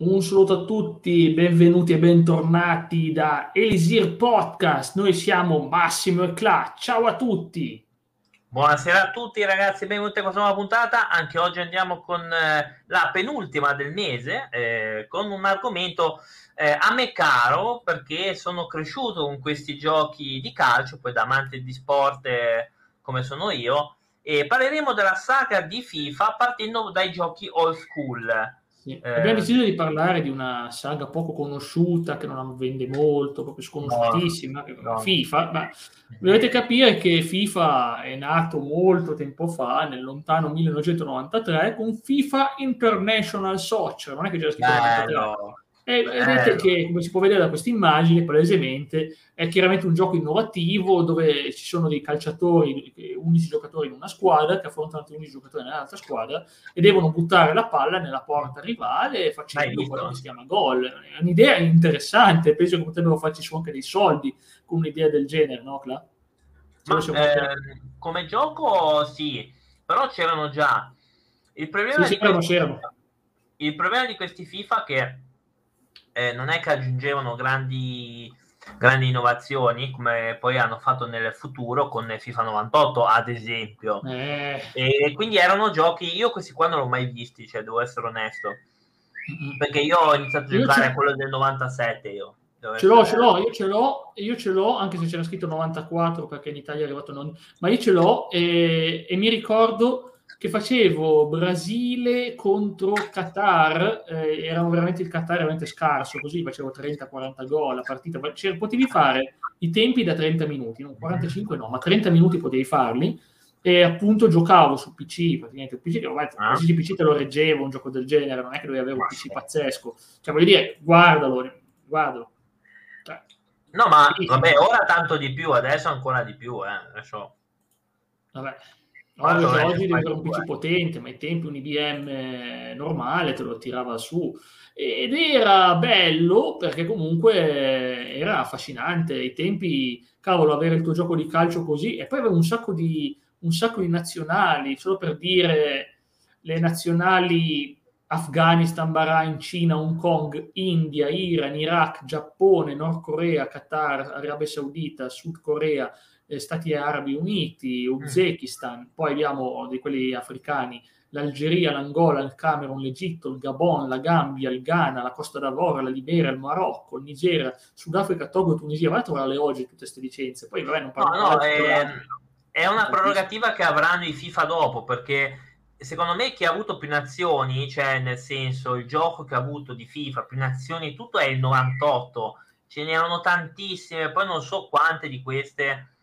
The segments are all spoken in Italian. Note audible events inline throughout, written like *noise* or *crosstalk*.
Un saluto a tutti, benvenuti e bentornati da Elisir Podcast. Noi siamo Massimo e Cla. Ciao a tutti. Buonasera a tutti ragazzi, benvenuti a questa nuova puntata. Anche oggi andiamo con eh, la penultima del mese, eh, con un argomento eh, a me caro perché sono cresciuto con questi giochi di calcio, poi da amante di sport eh, come sono io, e parleremo della saga di FIFA partendo dai giochi old school. Sì. Eh, Abbiamo deciso di parlare di una saga poco conosciuta che non vende molto, proprio sconosciutissima, no, no. FIFA. Ma dovete capire che FIFA è nato molto tempo fa, nel lontano 1993, con FIFA International Soccer. Non è che c'era scritto eh, 93. No. E vedete che, come si può vedere da questa immagine, palesemente, è chiaramente un gioco innovativo dove ci sono dei calciatori, 11 giocatori in una squadra che affrontano altri 11 giocatori nell'altra squadra e devono buttare la palla nella porta rivale facendo quello che si chiama gol. È un'idea interessante, penso che potrebbero farci su anche dei soldi con un'idea del genere, no Cla? Ma, eh, come gioco sì, però c'erano già. Il problema, sì, di questi, il problema di questi FIFA che eh, non è che aggiungevano grandi, grandi innovazioni come poi hanno fatto nel futuro con FIFA 98 ad esempio. Eh. e quindi erano giochi io questi qua non l'ho mai visti cioè devo essere onesto. Perché io ho iniziato a giocare a quello del 97 io. Ce l'ho, ce l'ho, io ce l'ho, io ce l'ho, anche se c'era scritto 94 perché in Italia è arrivato non... ma io ce l'ho e, e mi ricordo che facevo Brasile contro Qatar, eh, erano veramente il Qatar veramente scarso, così facevo 30-40 gol a partita, cioè, potevi fare i tempi da 30 minuti, non 45 no, ma 30 minuti potevi farli. E appunto giocavo su PC, praticamente un PC ormai ah. qualsiasi PC te lo reggevo, un gioco del genere, non è che dovevi avere un PC pazzesco, cioè voglio dire, guardalo, guardalo. Cioè, no, ma vabbè, ora tanto di più, adesso ancora di più, eh, adesso... Vabbè, Oggi, oggi devi avere un PC potente, ma ai tempi un IBM normale te lo tirava su. Ed era bello perché comunque era affascinante. Ai tempi, cavolo, avere il tuo gioco di calcio così. E poi aveva un sacco di, un sacco di nazionali, solo per dire le nazionali Afghanistan, Bahrain, Cina, Hong Kong, India, Iran, Iraq, Giappone, Nord Corea, Qatar, Arabia Saudita, Sud Corea, eh, Stati Arabi Uniti, mm. Uzbekistan, poi abbiamo di quelli africani, l'Algeria, l'Angola, il Camerun, l'Egitto, il Gabon, la Gambia, il Ghana, la Costa d'Avorio, la Liberia, il Marocco, il Nigeria, Sudafrica, Togo, Tunisia. Vai a trovarle oggi tutte queste licenze. Poi vabbè, non parlo no, no, è, è una prerogativa che avranno i FIFA dopo perché secondo me chi ha avuto più nazioni, cioè nel senso il gioco che ha avuto di FIFA, più nazioni, tutto è il 98. Ce n'erano tantissime, poi non so quante di queste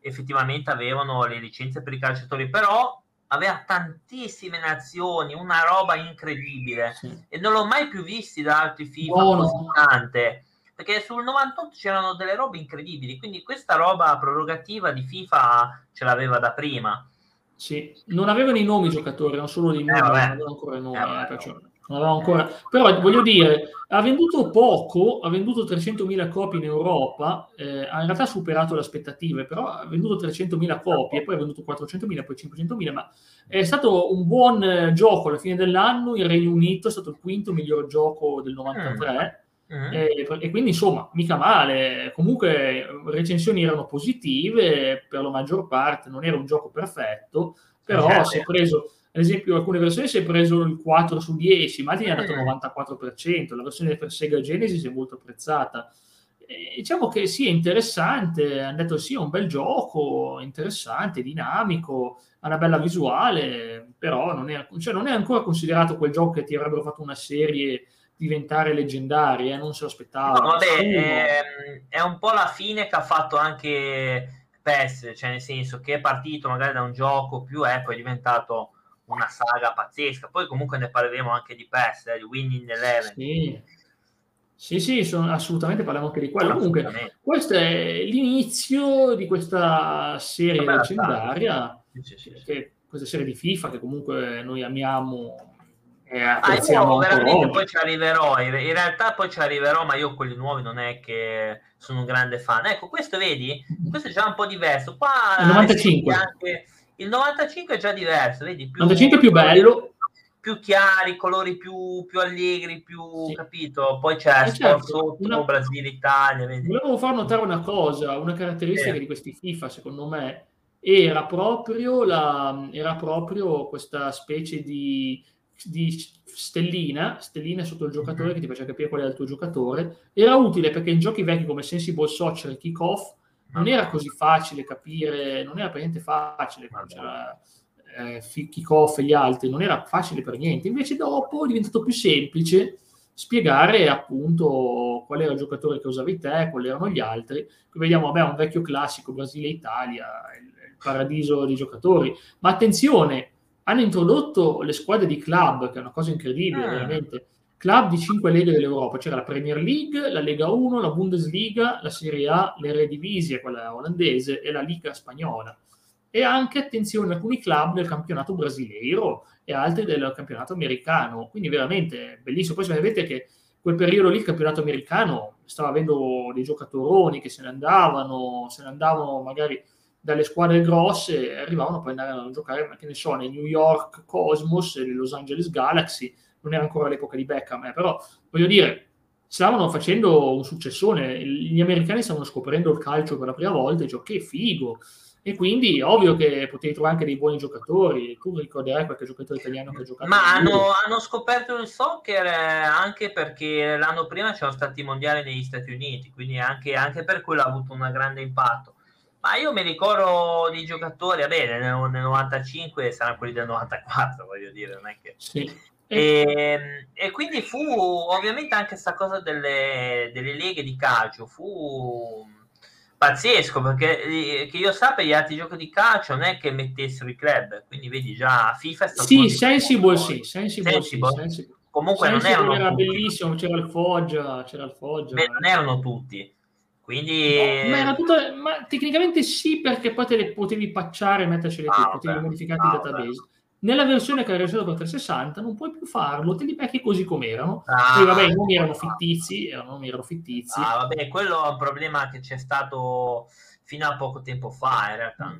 effettivamente avevano le licenze per i calciatori, però aveva tantissime nazioni, una roba incredibile. Sì. e non l'ho mai più visti da altri FIFA oh, così tante perché sul 98 c'erano delle robe incredibili, quindi questa roba prorogativa di FIFA ce l'aveva da prima. Sì, non avevano i nomi i giocatori, erano solo dei nomi, eh, non avevano ancora i nomi, eh, eh, perciò non avevo ancora... Però voglio dire, ha venduto poco, ha venduto 300.000 copie in Europa, eh, ha in realtà superato le aspettative, però ha venduto 300.000 copie, poi ha venduto 400.000, poi 500.000, ma è stato un buon eh, gioco alla fine dell'anno, il Regno Unito è stato il quinto miglior gioco del 93, mm. e, e, quindi insomma, mica male, comunque recensioni erano positive per la maggior parte, non era un gioco perfetto, però eh, si è preso ad esempio alcune versioni si è preso il 4 su 10, ma altri ha dato il 94%, la versione per Sega Genesis è molto apprezzata. E diciamo che sì, è interessante, hanno detto sì, è un bel gioco, interessante, dinamico, ha una bella visuale, però non è, cioè non è ancora considerato quel gioco che ti avrebbero fatto una serie diventare leggendaria, eh? non se lo aspettava. No, vabbè, è, ehm, è un po' la fine che ha fatto anche PES, cioè nel senso che è partito magari da un gioco più e poi è diventato una saga pazzesca. Poi comunque ne parleremo anche di PES, eh, di Winning Eleven. Sì. Sì, sì, sono, assolutamente parliamo anche di quello. Comunque, questo è l'inizio di questa serie leggendaria, sì, sì, sì, questa serie di FIFA che comunque noi amiamo e apprezziamo ah, veramente poi ci arriverò, in realtà poi ci arriverò, ma io quelli nuovi non è che sono un grande fan. Ecco, questo vedi, questo è già un po' diverso. Qua 95. Anche il 95 è già diverso, vedi? Più, 95 è più bello. più chiari, colori più, più allegri, più sì. capito. Poi c'è eh certo, sotto, una... Brasile, Italia. Vedi? Volevo far notare una cosa, una caratteristica eh. di questi FIFA, secondo me, era proprio, la, era proprio questa specie di, di stellina, stellina sotto il giocatore che ti faceva capire qual era il tuo giocatore. Era utile perché in giochi vecchi come Sensible Soccer e Kickoff non era così facile capire, non era per niente facile quando c'era eh, Kickoff e gli altri, non era facile per niente. Invece dopo è diventato più semplice spiegare appunto qual era il giocatore che usavi te, quali erano gli altri. Qui vediamo, vabbè, un vecchio classico Brasile-Italia, il, il paradiso dei giocatori. Ma attenzione, hanno introdotto le squadre di club, che è una cosa incredibile, ah. veramente. Club di cinque leghe dell'Europa, c'era la Premier League, la Lega 1, la Bundesliga, la Serie A, l'Eredivisie, quella olandese, e la Liga spagnola. E anche, attenzione, alcuni club del campionato brasileiro e altri del campionato americano. Quindi veramente bellissimo. Poi sapete che quel periodo lì il campionato americano stava avendo dei giocatoroni che se ne andavano, se ne andavano magari dalle squadre grosse e arrivavano poi andare a giocare, che ne so, nei New York Cosmos nei Los Angeles Galaxy, non era ancora l'epoca di Beckham, eh, però voglio dire, stavano facendo un successone, gli americani stavano scoprendo il calcio per la prima volta e dicevo che figo, e quindi ovvio che potevi trovare anche dei buoni giocatori, tu ricorderai qualche giocatore italiano che ha giocato. Ma hanno, hanno, scoperto il soccer eh, anche perché l'anno prima c'erano stati i mondiali negli Stati Uniti, quindi anche, anche per quello ha avuto un grande impatto. Ma io mi ricordo di giocatori, vabbè, nel, nel 95 saranno quelli del 94, voglio dire, non è che... Sì. E, ehm, e, quindi fu ovviamente anche questa cosa delle, delle leghe di calcio, fu pazzesco perché eh, che io sappia gli altri giochi di calcio non è che mettessero i club, quindi vedi già FIFA è stato... Sì, Sensible sì, Sensible, sensible. Sì, sensible. Comunque sensible non erano era tutti. bellissimo, c'era il Foggia, c'era il Foggia. Beh, non erano tutti quindi... No, ma, era tutto, ma tecnicamente sì, perché poi te le potevi patchare e metterceli ah, tu, potevi modificare ah, il database. Nella versione che era uscita per 360 non puoi più farlo, te li becchi così com'erano. Ah, Poi vabbè, i nomi erano fittizi, erano, nomi erano fittizi. Ah, vabbè, quello è un problema che c'è stato fino a poco tempo fa, in realtà.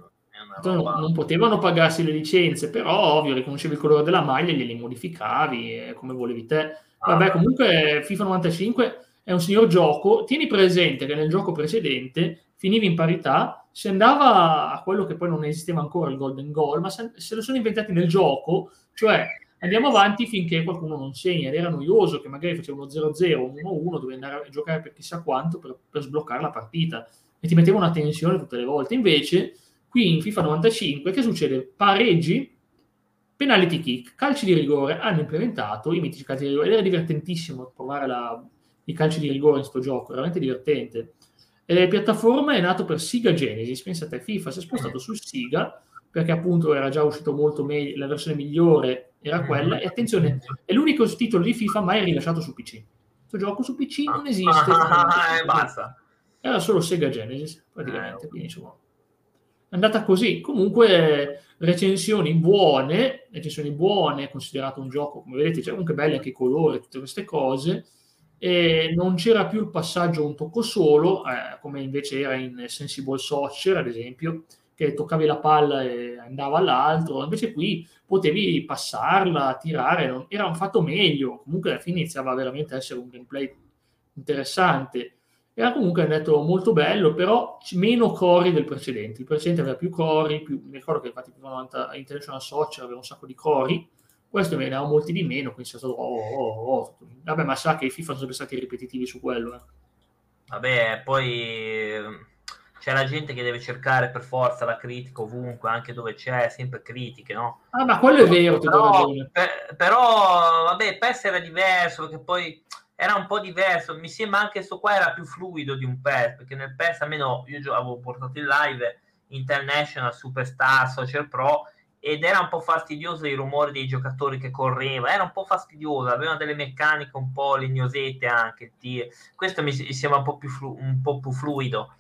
Non, non potevano pagarsi le licenze, però ovvio, riconoscevi il colore della maglia, glieli modificavi eh, come volevi te. Ah. Vabbè, comunque FIFA 95 è un signor gioco. Tieni presente che nel gioco precedente finivi in parità, si andava a quello che poi non esisteva ancora il golden goal, ma se, se lo sono inventati nel gioco, cioè andiamo avanti finché qualcuno non segna ed era noioso che magari faceva uno 0-0, un 1-1, dovevi andare a giocare per chissà quanto per, per sbloccare la partita e ti metteva una tensione tutte le volte. Invece, qui in FIFA 95, che succede? Pareggi, penalty kick, calci di rigore, hanno implementato i mitici calci di rigore ed era divertentissimo provare la, i calci di rigore in questo gioco, veramente divertente. E la piattaforma è nato per Siga Genesis, pensate, FIFA si è spostato su Siga perché appunto era già uscito molto meglio, la versione migliore era quella, e attenzione, è l'unico titolo di FIFA mai rilasciato su PC. Questo gioco su PC non esiste. Ah, *laughs* eh, basta. Era solo Sega Genesis, praticamente, quindi insomma è andata così. Comunque recensioni buone, recensioni buone, considerato un gioco, come vedete, c'è comunque belli anche i colori, tutte queste cose e non c'era più il passaggio un tocco solo, eh, come invece era in Sensible Soccer, ad esempio, che toccavi la palla e andava all'altro, invece qui potevi passarla, tirare, era un fatto meglio, comunque alla fine iniziava veramente a essere un gameplay interessante. Era comunque detto molto bello, però meno cori del precedente. Il precedente aveva più cori, più, mi ricordo che infatti 90 International Soccer aveva un sacco di cori, questo me ne ha molti di meno, quindi è stato oh, oh, oh. vabbè, ma sa che i FIFA sono sempre stati ripetitivi su quello. Eh. Vabbè, poi ehm, c'è la gente che deve cercare per forza la critica ovunque, anche dove c'è, sempre critiche, no? Ah, ma quello è vero, però, per, però vabbè, PES era diverso, perché poi era un po' diverso, mi sembra anche questo qua era più fluido di un PES, perché nel PES almeno io avevo portato in live International, Superstar, Social Pro, ed era un po' fastidioso i rumori dei giocatori che correva, era un po' fastidioso, aveva delle meccaniche un po' legnosette anche, questo mi sembra un po' più, flu- un po più fluido.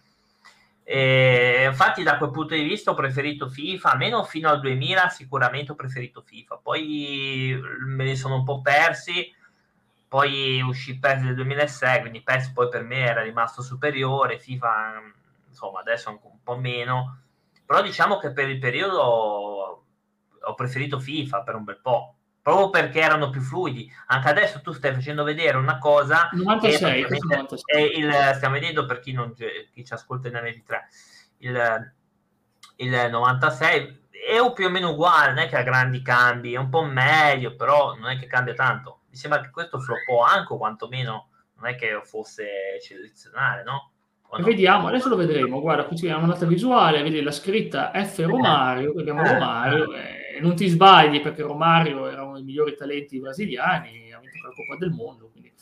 E infatti da quel punto di vista ho preferito FIFA, almeno fino al 2000 sicuramente ho preferito FIFA, poi me ne sono un po' persi, poi uscì PES nel 2006, quindi PES poi per me era rimasto superiore, FIFA insomma adesso un po' meno, però diciamo che per il periodo ho preferito FIFA per un bel po'. proprio perché erano più fluidi. Anche adesso tu stai facendo vedere una cosa 96, che 96. È il, stiamo vedendo per chi, non, chi ci ascolta in NV3 il, il 96 è più o meno uguale, non è che ha grandi cambi, è un po' meglio, però non è che cambia tanto. Mi sembra che questo floppò anche, quantomeno non è che fosse eccezionale, no? No? Vediamo, adesso lo vedremo. Guarda, qui c'è una nota visuale, vedi la scritta F Romario, abbiamo eh, Romario, eh. Non ti sbagli perché Romario era uno dei migliori talenti brasiliani, ha vinto la Coppa del Mondo, quindi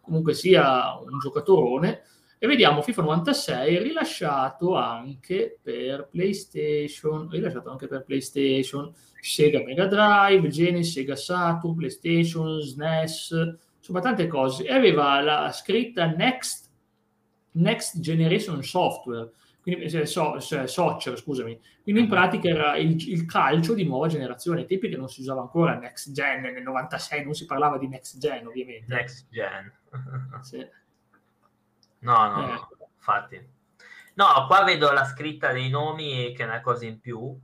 comunque sia un giocatorone. E vediamo FIFA 96 rilasciato anche per PlayStation, rilasciato anche per PlayStation, Sega Mega Drive, Genesis, Sega Saturn, PlayStation, SNES, insomma tante cose. E aveva la scritta Next, Next Generation Software, quindi eh, so, Soccer, scusami. Quindi in pratica era il, il, calcio di nuova generazione, tempi che non si usava ancora Next Gen, nel 96 non si parlava di Next Gen ovviamente. Next Gen. *laughs* sì. No, no, eh. no, infatti. No, qua vedo la scritta dei nomi che è una cosa in più,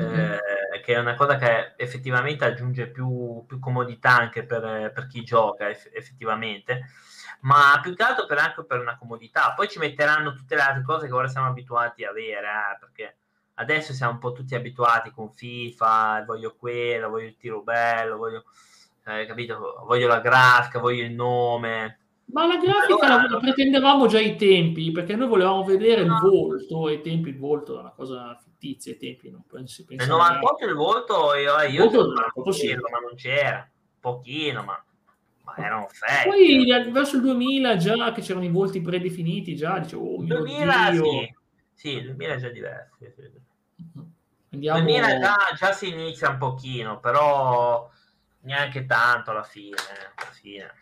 mm-hmm. eh, che è una cosa che effettivamente aggiunge più, più comodità anche per, per, chi gioca, eff- effettivamente, ma più che altro per, anche per una comodità. Poi ci metteranno tutte le altre cose che ora siamo abituati a avere, eh, perché adesso siamo un po' tutti abituati con FIFA, voglio quello, voglio il tiro bello, voglio, eh, capito? voglio la grafica, voglio il nome ma la grafica allora, la, pretendevamo già ai tempi, perché noi volevamo vedere no. il volto, ai tempi il volto era una cosa fittizia, ai tempi non pensi, Nel 98 il volto, io, io il volto, non c'era, ma non c'era, pochino, ma, ma era un fake. Poi verso il 2000 già che c'erano i volti predefiniti, già dicevo, oh, 2000 Dio. sì, sì, il 2000 è già diverso. Andiamo... 2000 già, già si inizia un pochino, però neanche tanto alla fine. Alla fine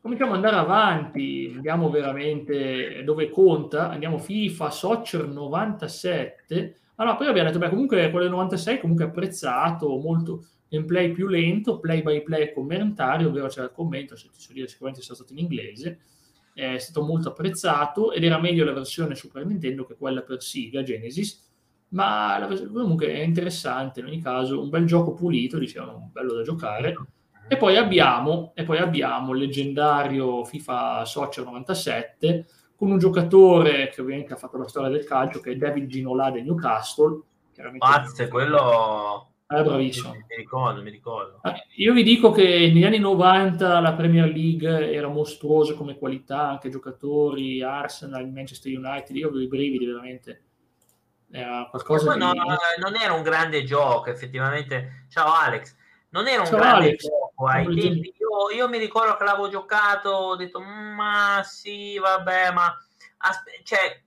cominciamo ad andare avanti, andiamo veramente dove conta, andiamo FIFA Soccer 97. Allora, poi abbiamo detto, beh, comunque quello del 96 comunque apprezzato, molto gameplay più lento, play by play commentario, ovvero c'era il commento, se ti so dire sicuramente è stato in inglese, è stato molto apprezzato ed era meglio la versione Super Nintendo che quella per Sega Genesis, ma la, comunque è interessante in ogni caso, un bel gioco pulito, dicevano, bello da giocare e poi abbiamo, e poi abbiamo il leggendario FIFA Soccer 97 con un giocatore che ovviamente ha fatto la storia del calcio, che è David Ginola del Newcastle. Pazze, quello... È bravissimo. Mi ricordo, mi ricordo. Eh, io vi dico che negli anni 90 la Premier League era mostruosa come qualità, anche giocatori, Arsenal, Manchester United, io avevo i brividi veramente. Era qualcosa di... No, non era un grande gioco, effettivamente. Ciao Alex non era un Ciao grande Alex. gioco ai tempi. Io, io, mi ricordo che l'avevo giocato, ho detto, ma sì, vabbè, ma aspe- cioè,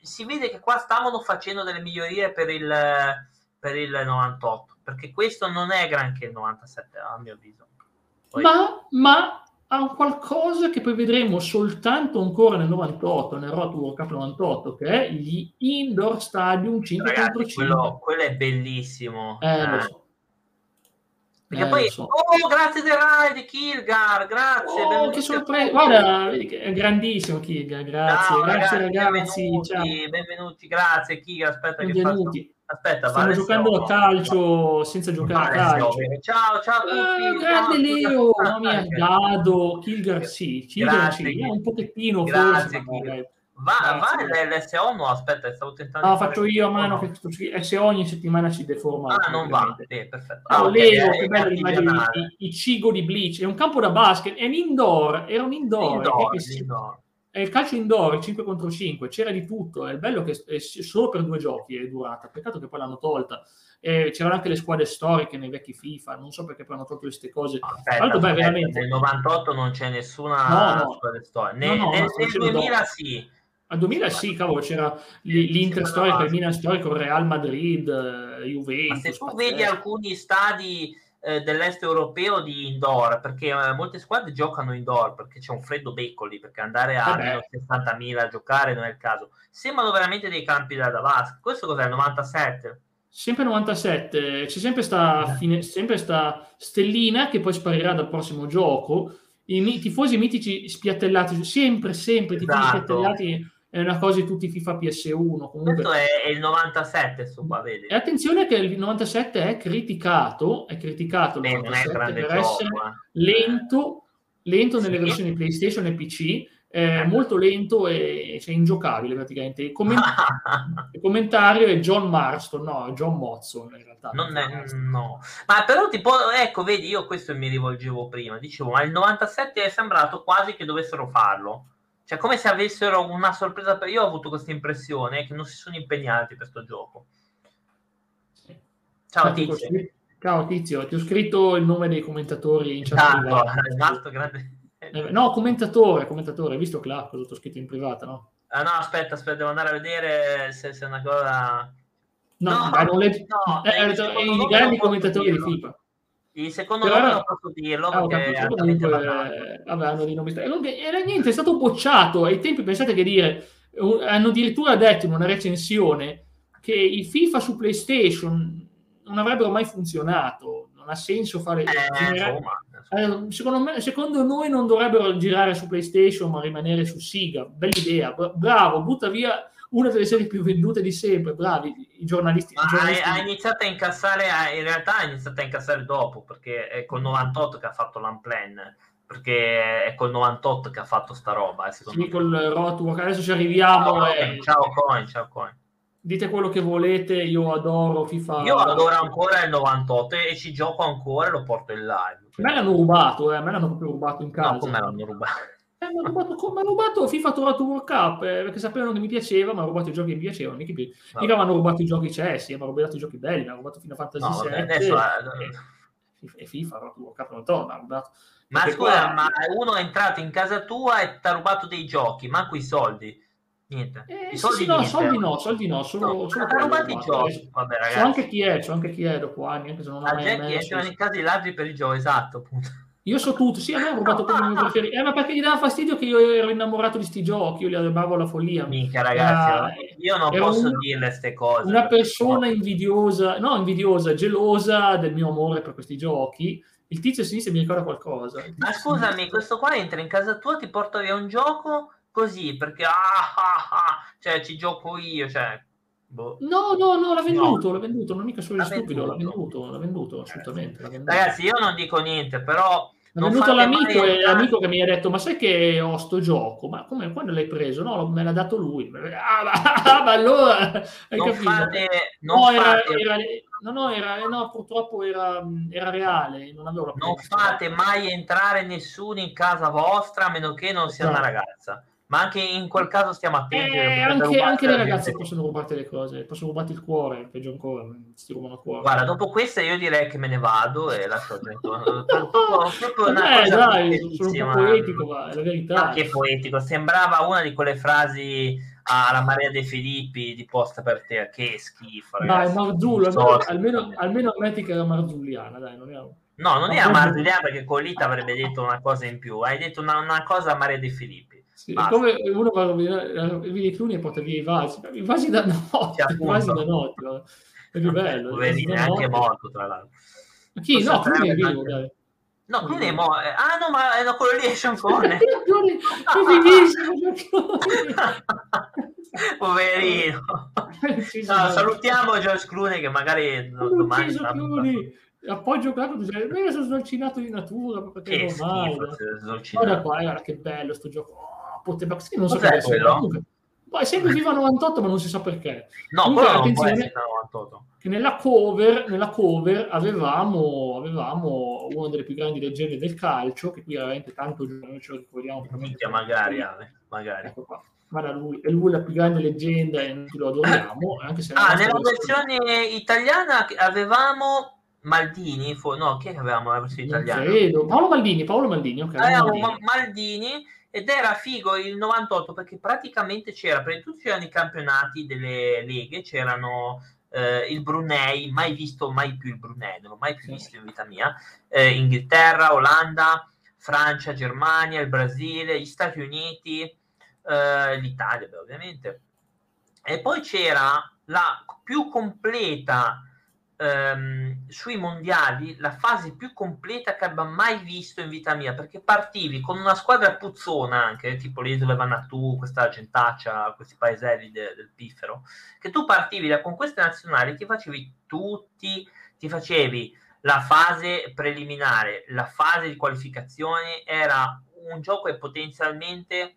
si vede che qua stavano facendo delle migliorie per il, per il 98, perché questo non è granché il 97, a mio avviso. Poi... Ma, ma ha qualcosa che poi vedremo soltanto ancora nel 98, nel Road World Cup 98, che è gli Indoor Stadium 5 Ragazzi, contro 5. Quello, quello è bellissimo. Eh, eh. Lo so. Perché eh, poi, so. oh, grazie The Ride, Kilgar, grazie. Oh, che sorpresa. Guarda, è grandissimo Kilgar, grazie. Ciao, grazie ragazzi. Benvenuti, ciao. benvenuti, grazie Kilgar. Aspetta benvenuti. che Aspetta, Stiamo vale giocando a calcio senza giocare vale a calcio. Ciao, ciao a tutti. Ah, grande Leo, mamma mia, Dado, Kilgar sì, Kilgar sì, un pochettino grazie, forse. Va, va l'SO no, aspetta, stavo tentando. No, faccio io a mano no. che SO ogni settimana si deforma. Ah, non va. Sì, perfetto. Ah, ah okay, Leo, che bello l'immagine i, i cigo di Bleach. È un campo da basket, è un indoor, era un indoor. indoor, indoor. Il calcio indoor, il 5 contro 5, c'era di tutto. È bello che è solo per due giochi è durata. Peccato che poi l'hanno tolta. Eh, c'erano anche le squadre storiche nei vecchi FIFA, non so perché poi hanno tolto queste cose. Aspetta, Altro, beh, veramente... Nel 98 non c'è nessuna no, no. squadra storica. Nel, no, nel, nel 2000 sì al 2000 sì, cavolo, c'era l'Inter storico, il Milan storico, il Real Madrid, eh, Juventus. Ma se tu vedi alcuni stadi eh, dell'est europeo di indoor, perché eh, molte squadre giocano indoor, perché c'è un freddo beccoli, perché andare a meno 60.000 a giocare non è il caso. Sembrano veramente dei campi da, da basket. Questo cos'è, il 97? Sempre 97, c'è sempre sta, fine, sempre sta stellina che poi sparirà dal prossimo gioco. I tifosi mitici spiattellati, sempre, sempre, esatto. tifosi spiattellati è una cosa di tutti FIFA PS1. Comunque. Questo è, il 97, sto qua, vedi. E attenzione che il 97 è criticato, è criticato Beh, per gioco, essere eh. lento, lento nelle sì. versioni PlayStation e PC, eh, molto lento e cioè, ingiocabile praticamente. Il, comment- *laughs* il, commentario è John Marston, no, John Mozzo in realtà. Non è, no. Ma però tipo, ecco, vedi, io questo mi rivolgevo prima, dicevo, ma il 97 è sembrato quasi che dovessero farlo cioè, come se avessero una sorpresa per... Io ho avuto questa impressione che non si sono impegnati per questo gioco. Ciao Tizio. Ciao Tizio, ti ho scritto il nome dei commentatori in chat Tanto, esatto, grande... Eh, no, commentatore, commentatore, hai visto Clark, cosa ho scritto in privata, no? Ah, no, aspetta, aspetta, devo andare a vedere se, se è una cosa... No, no, non leggi... no eh, eh, i grandi commentatori di FIFA. Il secondo Però, nome non posso dirlo ah, perché comunque, vabbè, hanno dei nomi era niente, è stato bocciato. Ai tempi pensate che dire hanno addirittura detto in una recensione che i FIFA su PlayStation non avrebbero mai funzionato. Non ha senso fare eh, eh, secondo, me, secondo noi non dovrebbero girare su PlayStation ma rimanere su Siga bella idea, bravo, butta via una delle serie più vendute di sempre, bravi i giornalisti. Ma i giornalisti. Ha, ha, iniziato a incassare, in realtà ha iniziato a incassare dopo, perché è col 98 che ha fatto l'unplan, perché è col 98 che ha fatto sta roba. Eh, sì, me. col Road adesso ci arriviamo. Ciao, e... ciao Coin, ciao Coin. Dite quello che volete, io adoro FIFA. Io adoro ancora il 98 e ci gioco ancora e lo porto in live. A me l'hanno rubato, eh. a me l'hanno proprio rubato in casa. No, come l'hanno rubato? Eh, mi hanno rubato, rubato, FIFA Tour World Cup eh, perché sapevano che mi piaceva, mi hanno rubato i giochi che mi piacevano. Mica, mi no. hanno rubato i giochi cessi, mi hanno rubato i giochi belli, mi hanno rubato Final Fantasy no, 7 adesso, e, e, FIFA Tour World Cup non torna. Rubato. Ma scusa, qua... ma uno è entrato in casa tua e ti ha rubato dei giochi, manco i soldi. Niente. Eh, I soldi, sì, no, soldi no, soldi no, solo, no, solo rubati i giochi. Vabbè, ragazzi. C'è anche chi è, c'è anche chi è dopo anni, anche se non ha mai messo. in casa di ladri per i giochi, esatto, appunto. Io so tutto, sì, a me ha rubato quello che mi *laughs* preferivo. Eh, ma perché gli dava fastidio che io ero innamorato di sti giochi, io li adoravo alla follia. Mica, ragazzi, uh, io non posso un, dirle queste cose. Una persona invidiosa, no, invidiosa, gelosa del mio amore per questi giochi. Il tizio a sinistra mi ricorda qualcosa. Ma scusami, questo qua entra in casa tua, ti porta via un gioco così, perché ah, ah, ah, cioè ci gioco io, cioè Boh. No, no, no, l'ha venduto, no. l'ha venduto, non mica solo stupido, l'ha venduto, l'ha venduto, assolutamente. L'ha venduto. Ragazzi, io non dico niente, però... L'ha venduto l'amico e l'amico che mi ha detto, ma sai che ho sto gioco? Ma come, quando l'hai preso? No, me l'ha dato lui. Ah, ma, ma allora... Hai non capito? Fate, non no, fate... Era, era, no, no, era, no, purtroppo era, era reale, non avevo la Non fate mai entrare nessuno in casa vostra a meno che non sia no. una ragazza ma anche in quel caso stiamo attenti. Eh, anche, anche le ragazze possono rubarti le cose, possono rubarti il cuore, peggio ancora, ti rubano il cuore. Guarda, dopo questa io direi che me ne vado e lascio dentro. *laughs* eh, dai, sono un po' poetico, ma è la verità. Ma che poetico, sembrava una di quelle frasi alla Maria De Filippi di posta per te, che schifo. Ragazzi. Dai, Marzullo, almeno, almeno, almeno ammetti che era Marzuliana, dai, non era... No, non era Marzuliana perché Colita avrebbe detto una cosa in più, hai detto una, una cosa a Maria De Filippi. Sì, come uno va a vedere i cruni e porta via i vasi, i vasi da notte, i vasi da notte, è più bello. Poverino, è anche morto tra l'altro. Ma chi? No, Clooney è vivo, dai. No, Clooney è morto. Ah no, ma è quello lì è Sean Connery. *laughs* *laughs* Poverino. No, salutiamo George Clooney che magari domani sarà appoggio claro dice io sono sdolcinato di natura perché che normale guarda qua guarda che bello sto gioco poteva sì, non so Cos'è che quello? Poi sempre FIFA 98, ma non si sa perché. No, Comunque, però non può essere 98. Che nella cover, nella cover avevamo, avevamo una delle più grandi leggende del calcio, che qui veramente tanto noi ce lo ricordiamo. Minchia, magari, Ale, magari. Ecco qua. Guarda, lui, è lui la più grande leggenda e noi lo adoriamo. Anche se ah, nella versione italiana avevamo Maldini, fu... no, chi avevamo la versione italiana? Credo. Paolo Maldini, Paolo Maldini, ok. Avevamo Maldini. Maldini ed era figo il 98 perché praticamente c'era, di tutto c'erano i campionati delle leghe, c'erano eh, il Brunei, mai visto mai più il Brunei, non l'ho mai più visto in vita mia, eh, Inghilterra, Olanda, Francia, Germania, il Brasile, gli Stati Uniti, eh, l'Italia beh, ovviamente. E poi c'era la più completa ehm, sui mondiali la fase più completa che abbia mai visto in vita mia, perché partivi con una squadra puzzona anche, tipo l'isola Vanatù, questa gentaccia, questi paeselli de, del Piffero, che tu partivi da con queste nazionali, ti facevi tutti, ti facevi la fase preliminare, la fase di qualificazione, era un gioco che potenzialmente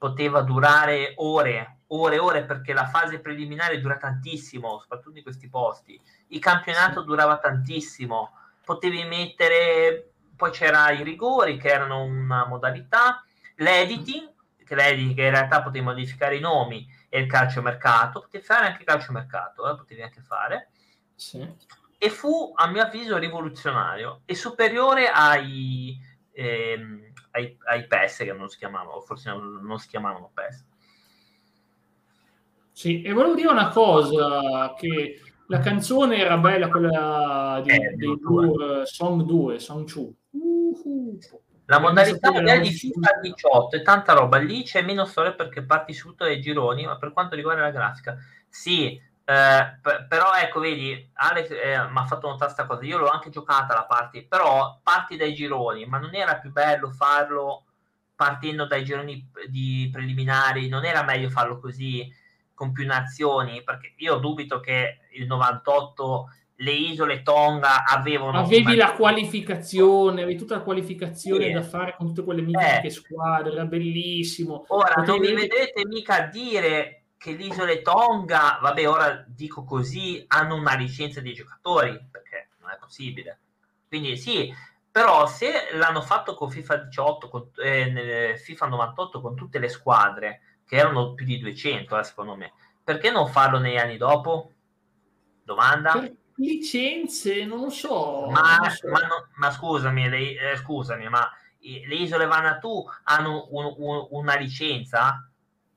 poteva durare ore, ore, ore, perché la fase preliminare dura tantissimo, soprattutto in questi posti. Il campionato durava tantissimo, potevi mettere, poi c'era i rigori che erano una modalità, l'editing, che l'editing che in realtà potevi modificare i nomi, e il calciomercato, potevi fare anche il calciomercato, eh, potevi anche fare. Sì. E fu, a mio avviso, rivoluzionario e superiore ai... Ehm, ai, ai PES che non si chiamavano, forse non, non si chiamavano PES. Sì, e volevo dire una cosa, che la canzone era bella, quella di, eh, dei Blur, Song 2, Song 2. Uh-huh. La modalità è di FIFA 18 e tanta roba. Lì c'è meno storia perché parti subito dai gironi, ma per quanto riguarda la grafica, sì, eh, p- però ecco, vedi, Alex eh, mi ha fatto notare questa cosa, io l'ho anche giocata la party, però parti dai gironi, ma non era più bello farlo partendo dai gironi di preliminari, non era meglio farlo così con più nazioni, perché io dubito che il 98 le isole Tonga avevano... Avevi la qualificazione, avevi tutta la qualificazione sì. da fare con tutte quelle mitiche eh. squadre, era bellissimo. Ora, Potevi... non mi vedete mica dire che le isole Tonga, vabbè, ora dico così, hanno una licenza di giocatori, perché non è possibile. Quindi sì, però se l'hanno fatto con FIFA 18, con, eh, FIFA 98 con tutte le squadre, che erano più di 200, eh, secondo me, perché non farlo negli anni dopo? Domanda? Per licenze, non lo so. Ma, non so. ma, no, ma scusami, le, eh, scusami, ma le isole Vanatu hanno un, un, una licenza?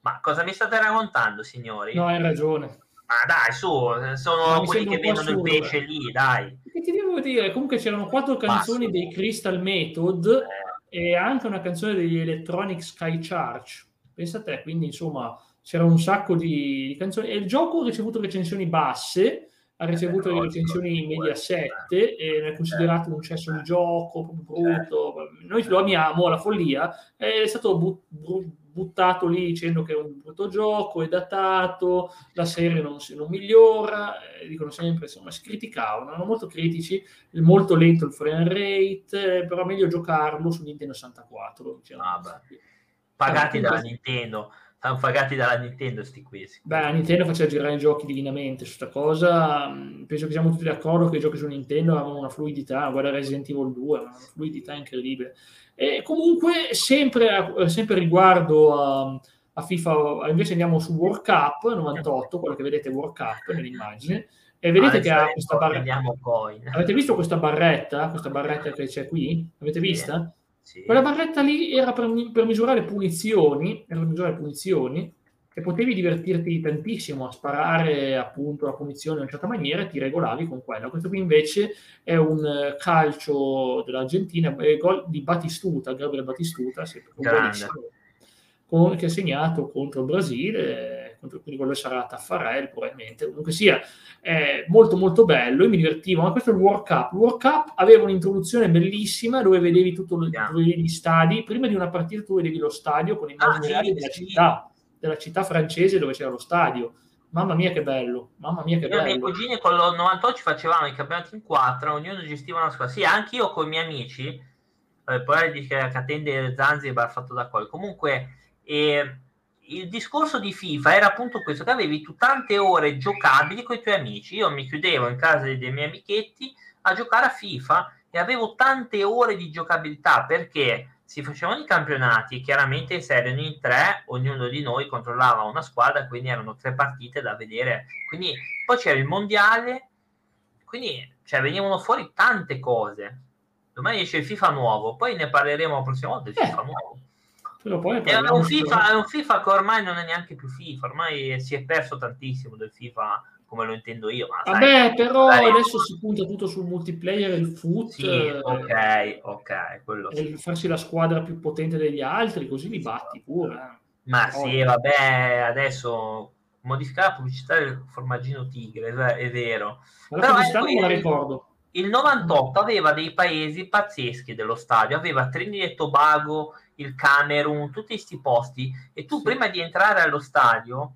Ma cosa mi state raccontando, signori? No, hai ragione. Ma dai, su, sono quelli che vendono il pesce lì, dai. Che ti devo dire? Comunque c'erano quattro canzoni Basso. dei Crystal Method eh. e anche una canzone degli Electronic Sky Charge. Pensa a te, quindi insomma c'era un sacco di, di canzoni. E il gioco ha ricevuto recensioni basse, ha ricevuto le recensioni in media 7 e è considerato un cesso di gioco brutto. Noi lo amiamo, la follia. È stato but, but, buttato lì dicendo che è un brutto gioco, è datato, la serie non, si, non migliora, eh, dicono sempre, insomma, si criticavano, erano molto critici, molto lento il frame rate, eh, però meglio giocarlo su Nintendo 64. Diciamo. Ah, Pagati dalla Nintendo sono pagati dalla Nintendo sti qui. Beh, la Nintendo faceva girare i giochi divinamente su questa cosa. Mm, penso che siamo tutti d'accordo che i giochi su Nintendo avevano una fluidità, guarda Resident Evil 2, una fluidità incredibile. E comunque, sempre, sempre riguardo a, a, FIFA, invece andiamo su World Cup 98, quello che vedete World Cup nell'immagine, e vedete ah, che ha questa barretta. Avete visto questa barretta? Questa barretta che c'è qui? Avete vista? Sì. Sì. Quella barretta lì era per, per, misurare punizioni, era per misurare punizioni, e potevi divertirti tantissimo a sparare appunto la punizione in una certa maniera e ti regolavi con quella. Questo qui invece è un eh, calcio dell'Argentina, gol di Batistuta, Gabriele Batistuta, con, che ha segnato contro il Brasile, quindi quello sarà Taffarel probabilmente. Comunque sia, è molto molto bello, io mi divertivo, ma questo è il World Cup. Il World Cup aveva un'introduzione bellissima dove vedevi tutto yeah. vedevi gli stadi, prima di una partita tu vedevi lo stadio con immagini ah, reali della città della città francese dove c'era lo stadio. Mamma mia che bello, mamma mia che io bello. I miei cugini con lo 98 facevamo i campionati in quattro, ognuno gestiva una squadra. Sì, anche io con i miei amici, eh, poi dice che Catende Zanzibar fatto da poi. Comunque, eh, il discorso di FIFA era appunto questo, che avevi tu tante ore giocabili con i tuoi amici. Io mi chiudevo in casa dei, dei miei amichetti a giocare a FIFA e avevo tante ore di giocabilità perché si facevano i campionati, chiaramente se erano in tre, ognuno di noi controllava una squadra, quindi erano tre partite da vedere. Quindi poi c'era il mondiale, quindi cioè, venivano fuori tante cose. Domani esce il FIFA nuovo, poi ne parleremo la prossima volta del eh. FIFA nuovo. È un, FIFA, è un FIFA che ormai non è neanche più FIFA, ormai si è perso tantissimo del FIFA come lo intendo io. Ma Vabbè, sai, però sai, adesso si punta tutto sul multiplayer, il foot. Sì, ok, ok. Quello sì. farsi la squadra più potente degli altri, così li batti pure. Ma oh. sì, vabbè, adesso modificare la pubblicità del formaggino tigre, è vero. Ma la pubblicità non me la ricordo. Il 98 aveva dei paesi pazzeschi dello stadio, aveva Trinidad e Tobago, il Camerun, tutti questi posti e tu sì. prima di entrare allo stadio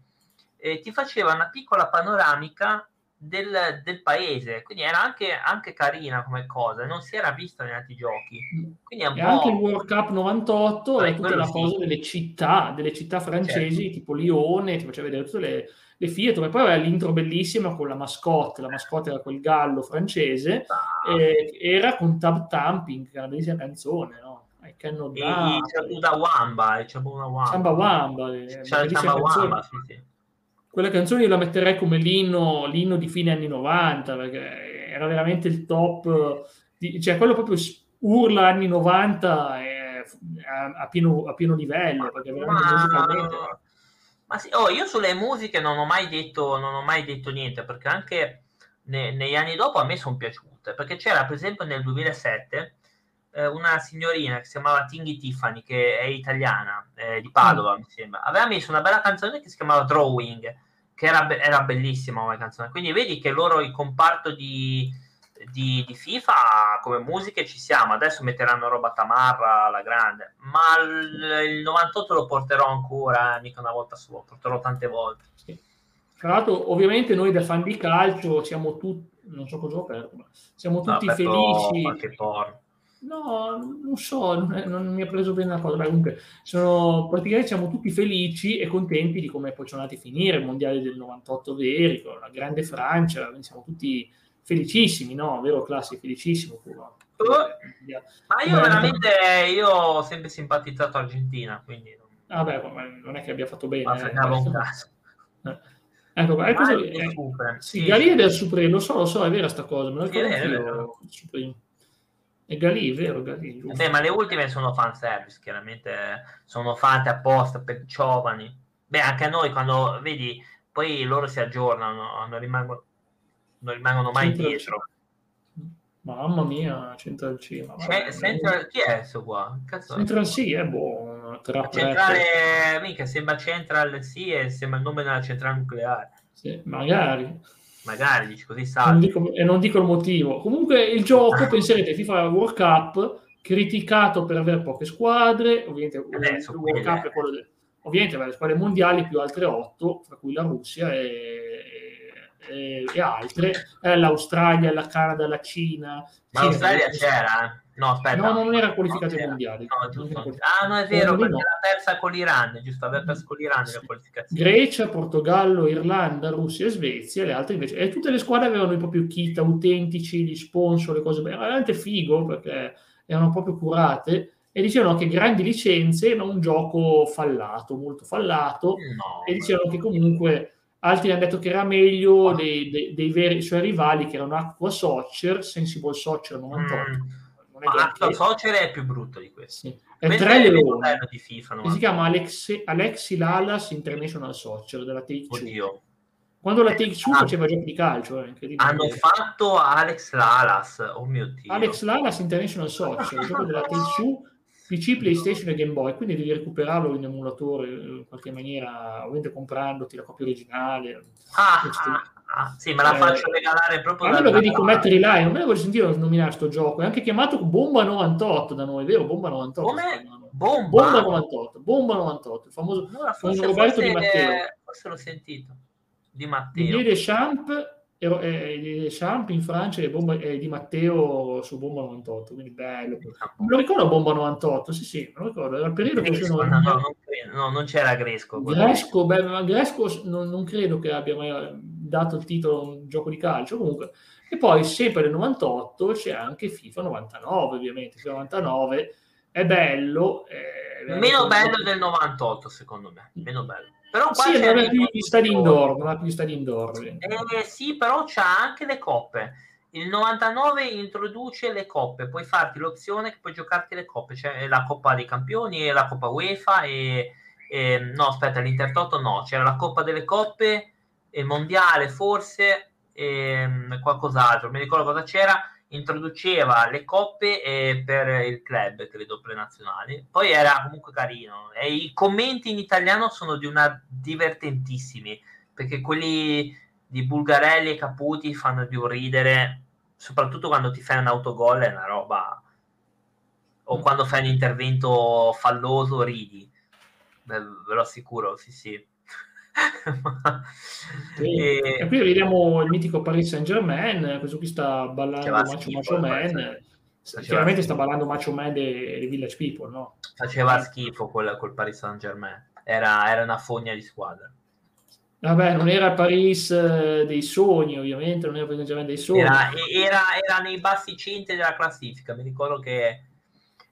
eh, ti faceva una piccola panoramica del, del, paese, quindi era anche, anche, carina come cosa, non si era vista negli altri giochi. Quindi è un e po'... anche il World Cup 98 è tutta la sì. cosa delle città, delle città francesi, certo. tipo Lione, ti faceva vedere tutte le, le Fiat, e poi aveva l'intro bellissima con la mascotte, la mascotte era quel gallo francese, ah. e era con Tab Tamping, che è una bellissima canzone, no? I cannot die. C'è Wamba, c'è una Wamba. Samba Wamba, c'è Samba Wamba, sì, sì quella canzone io la metterei come l'inno, l'inno di fine anni 90, perché era veramente il top, di, cioè quello proprio urla anni 90 e, a, a, pieno, a, pieno, livello, perché veramente ma, musicalmente... Ma sì, oh, io sulle musiche non ho mai detto, non ho mai detto niente, perché anche ne, negli anni dopo a me sono piaciute, perché c'era per esempio nel 2007 eh, una signorina che si chiamava Tinghi Tiffany, che è italiana, eh, di Padova mm. mi sembra, aveva messo una bella canzone che si chiamava Drawing, che era, era bellissima come canzone. Quindi vedi che loro, il comparto di, di, di, FIFA, come musiche ci siamo. Adesso metteranno roba tamarra alla grande, ma il, il 98 lo porterò ancora, mica una volta sola, porterò tante volte. Sì. Tra l'altro, ovviamente noi da fan di calcio siamo tutti, non so cosa ho aperto, ma siamo tutti no, felici. No, non so, non, è, non, mi ha preso bene la cosa. Beh, comunque, sono, praticamente siamo tutti felici e contenti di come poi sono andati a finire il mondiale del 98 veri, con la grande Francia, siamo tutti felicissimi, no? Vero Classi, felicissimo. Pure. Uh, ma io Beh, veramente, io ho sempre simpatizzato Argentina, quindi... Vabbè, non è che abbia fatto bene. Ma eh, un caso. Eh. Ecco, è così, eh, sì, è del Supremo, lo so, lo so, è vera sta cosa, me lo ricordo Supremo. È Galì, vero? Galì, Beh, ma le ultime sono fanservice, chiaramente sono fatte apposta per giovani. Beh, anche a noi quando vedi, poi loro si aggiornano, non rimangono, non rimangono mai Central dietro. Mamma mia, Central C. C'è, Central, chi è questo qua? Cazzo Central C è buono. Centrale, mica sembra Central C e sembra il nome della centrale nucleare. Sì, magari magari dici così salvi. e non dico il motivo. Comunque il gioco, penserete, FIFA World Cup, criticato per avere poche squadre, ovviamente eh, il World Cup è quello de... ovviamente le squadre mondiali più altre otto, tra cui la Russia e, e, e altre, eh, l'Australia, la Canada, la Cina. Ma l'Australia c'era, eh? No, aspetta. No, non era qualificato ai mondiali. No, giusto. Ah, no, è vero, perché no. era persa con l'Iran, giusto? Aveva perso con l'Iran sì. la qualificazione. Grecia, Portogallo, Irlanda, Russia e Svezia, le altre invece. E tutte le squadre avevano i propri kit autentici, gli sponsor, le cose. Era veramente figo perché erano proprio curate e dicevano che grandi licenze, ma un gioco fallato, molto fallato. No, e dicevano che comunque altri hanno detto che era meglio dei, dei, dei veri suoi rivali che erano Aqua Soccer, Sensible Soccer 98. Mm Ma Soccer è più brutto di questo. Sì. È tre leoni. Di FIFA, si chiama Alex, Alexi Lalas International Soccer della Take Two. Quando la Take Two ah, faceva giochi di calcio, eh, hanno fatto Alex Lalas, oh mio Dio. Alex Lalas International Soccer, il gioco della Take *laughs* Two PC, PlayStation e Game Boy, quindi devi recuperarlo in emulatore in qualche maniera, ovviamente comprandoti la copia originale. Ah, ah, ah sì, me la eh, faccio regalare proprio. A me lo vedi con Metri Line, non me ne voglio sentire nominare questo gioco, è anche chiamato Bomba 98 da noi, vero? Bomba 98. Come? Bomba? Bomba 98, Bomba 98, il famoso no, con Roberto Di Matteo. Forse l'ho sentito. Di Matteo. Didier Deschamps eh, Champ in Francia e, Bomba, e Di Matteo su Bomba 98 quindi bello me lo ricordo Bomba 98 sì sì me lo ricordo era il periodo che no, no, non, no, non c'era Gresco Gresco, beh, Gresco non, non, credo che abbia mai dato il titolo a un gioco di calcio comunque. E poi sempre nel 98 c'è anche FIFA 99 ovviamente. FIFA 99 è bello è meno bello del 98 secondo me. Meno bello. Però qua sì, non è più gli stadi indoor, non ha più stadi indoor. Eh, sì, però c'ha anche le coppe. Il 99 introduce le coppe, puoi farti l'opzione che puoi giocarti le coppe, cioè la Coppa dei Campioni e la Coppa UEFA e, e no, aspetta, l'Intertoto no, c'era la Coppa delle Coppe, il Mondiale forse e qualcos'altro, mi ricordo cosa c'era introduceva le coppe eh, per il club, credo, prenazionali. Poi era comunque carino. E i commenti in italiano sono di una divertentissimi. perché quelli di Bulgarelli e Caputi fanno più ridere, soprattutto quando ti fai un autogol, è una roba... O mm. quando fai un intervento falloso, ridi. Beh, ve lo assicuro, sì, sì. *laughs* e... e... qui vediamo il mitico Paris Saint Germain, questo qui sta ballando Macho Macho Man. Chiaramente sta ballando Macho Man dei Village People, no? Faceva schifo col, col Paris Saint Germain, era, era una fogna di squadra. Vabbè, non era Paris eh, dei sogni, ovviamente, non era Paris Saint-Germain dei sogni. Era, era, era, nei bassi centri della classifica, mi ricordo che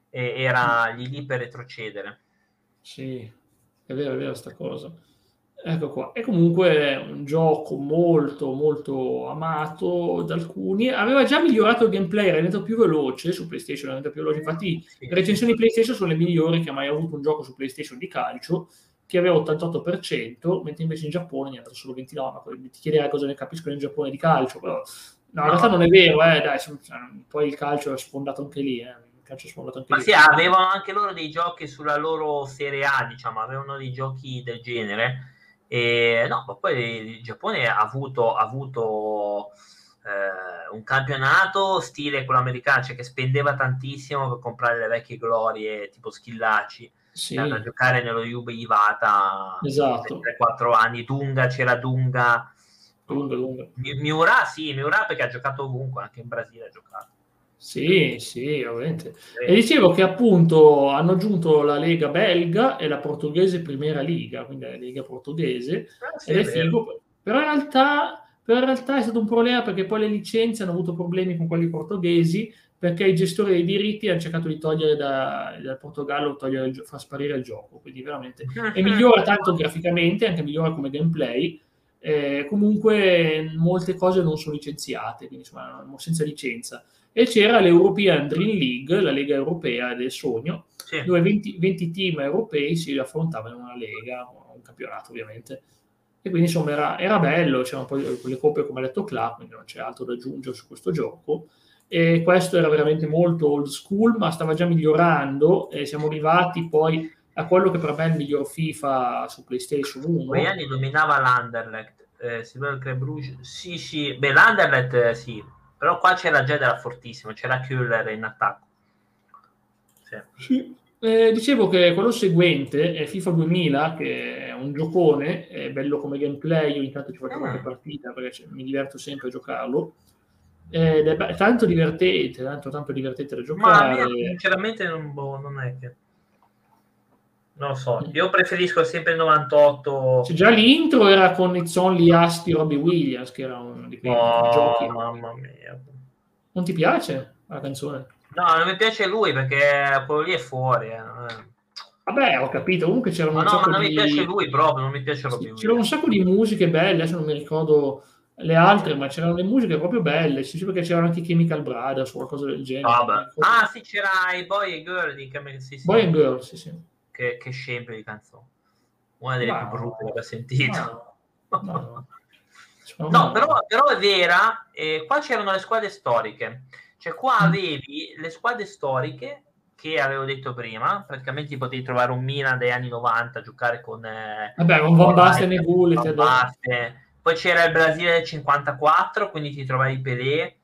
era lì lì per retrocedere. Sì, è vero, è vero sta cosa. Ecco qua. E comunque è un gioco molto, molto amato da alcuni. Aveva già migliorato il gameplay, era diventato più veloce su PlayStation, era più veloce. Infatti, le recensioni PlayStation sono le migliori che ha mai avuto un gioco su PlayStation di calcio che aveva 88%, mentre invece in Giappone ne ha solo 29%. Ti chiederai cosa ne capiscono in Giappone di calcio, però no, in realtà non è vero, eh, dai, poi il calcio è sfondato anche lì. Eh. Ma lì. sì, avevano anche loro dei giochi sulla loro Serie A, diciamo, avevano dei giochi del genere. E no, ma poi il Giappone ha avuto, ha avuto eh, un campionato stile quello americano, cioè che spendeva tantissimo per comprare le vecchie glorie tipo Schillaci sì. a giocare nello Juve Ivata esatto. 3-4 anni. Dunga c'era Dunga. Dunga, Dunga. Miura sì, Miura perché ha giocato ovunque, anche in Brasile ha giocato. Sì, sì, ovviamente. E dicevo che appunto hanno aggiunto la Lega belga e la portoghese Primera Liga, quindi la Lega portoghese, ah, sì, ed è, è figo. Però in, realtà, però in realtà è stato un problema perché poi le licenze hanno avuto problemi con quelli portoghesi perché i gestori dei diritti hanno cercato di togliere da, dal Portogallo, togliere il, far sparire il gioco, quindi veramente e migliora tanto graficamente, anche migliora come gameplay. Eh, comunque molte cose non sono licenziate, quindi insomma senza licenza. E c'era l'European Dream League, la Lega Europea del Sogno, sì. dove 20, 20, team europei si affrontavano in una lega, un campionato ovviamente. E quindi insomma era, era bello, c'erano poi quelle coppe come ha detto Club, quindi non c'è altro da aggiungere su questo gioco e questo era veramente molto old school, ma stava già migliorando e siamo arrivati poi a quello che per me è il miglior FIFA su PlayStation 1. Quegli anni dominava l'Anderlecht, eh, si vede che Bruges, sì sì, beh l'Anderlecht eh, sì, però qua c'era già della fortissimo, c'era Kühler in attacco. Sì. sì. Eh, dicevo che quello seguente è FIFA 2000, che è un giocone, è bello come gameplay, io intanto ci faccio qualche ah. partita perché mi diverto sempre a giocarlo ed è tanto divertente, tanto, tanto divertente da giocare. Ma sinceramente non, boh, non è che... Non lo so, io preferisco sempre il 98. Cioè, già l'intro era con It's Only Us di Robbie Williams, che era uno di quei oh, giochi. mamma mia. Non ti piace la canzone? No, non mi piace lui perché quello lì è fuori. Eh. Vabbè, ho capito. Comunque c'era un no, sacco non di... mi piace lui proprio, non mi piace Robbie Williams. C'era un sacco di musiche belle, adesso non mi ricordo le altre, ma c'erano le musiche proprio belle, sì, perché c'erano anche Chemical Brothers o qualcosa del genere. Ah, ah sì, c'era i Boy e Girl di sì, sì. Boy and Girl, sì, sì. Che, che scempio di canzone. Una delle ma... più brutte che abbia sentito. No, *laughs* no. no. però, però, è vera, eh, qua c'erano le squadre storiche. Cioè qua mm. avevi le squadre storiche che avevo detto prima, praticamente potevi trovare un Milan degli anni 90 giocare con... Eh, Vabbè, con Van Basten e Gullit. Poi c'era il Brasile del 54, quindi ti trovavi Pelé,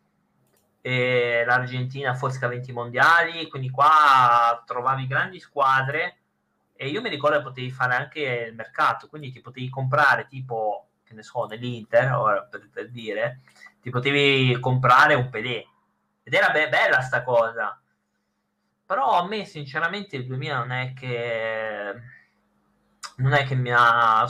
e l'Argentina forse a 20 mondiali, quindi qua trovavi grandi squadre e io mi ricordo che potevi fare anche il mercato, quindi ti potevi comprare tipo, che ne so, nell'Inter, ora per, per dire, ti potevi comprare un Pelé. Ed era be- bella sta cosa. Però a me sinceramente il 2000 non è che non è che mi ha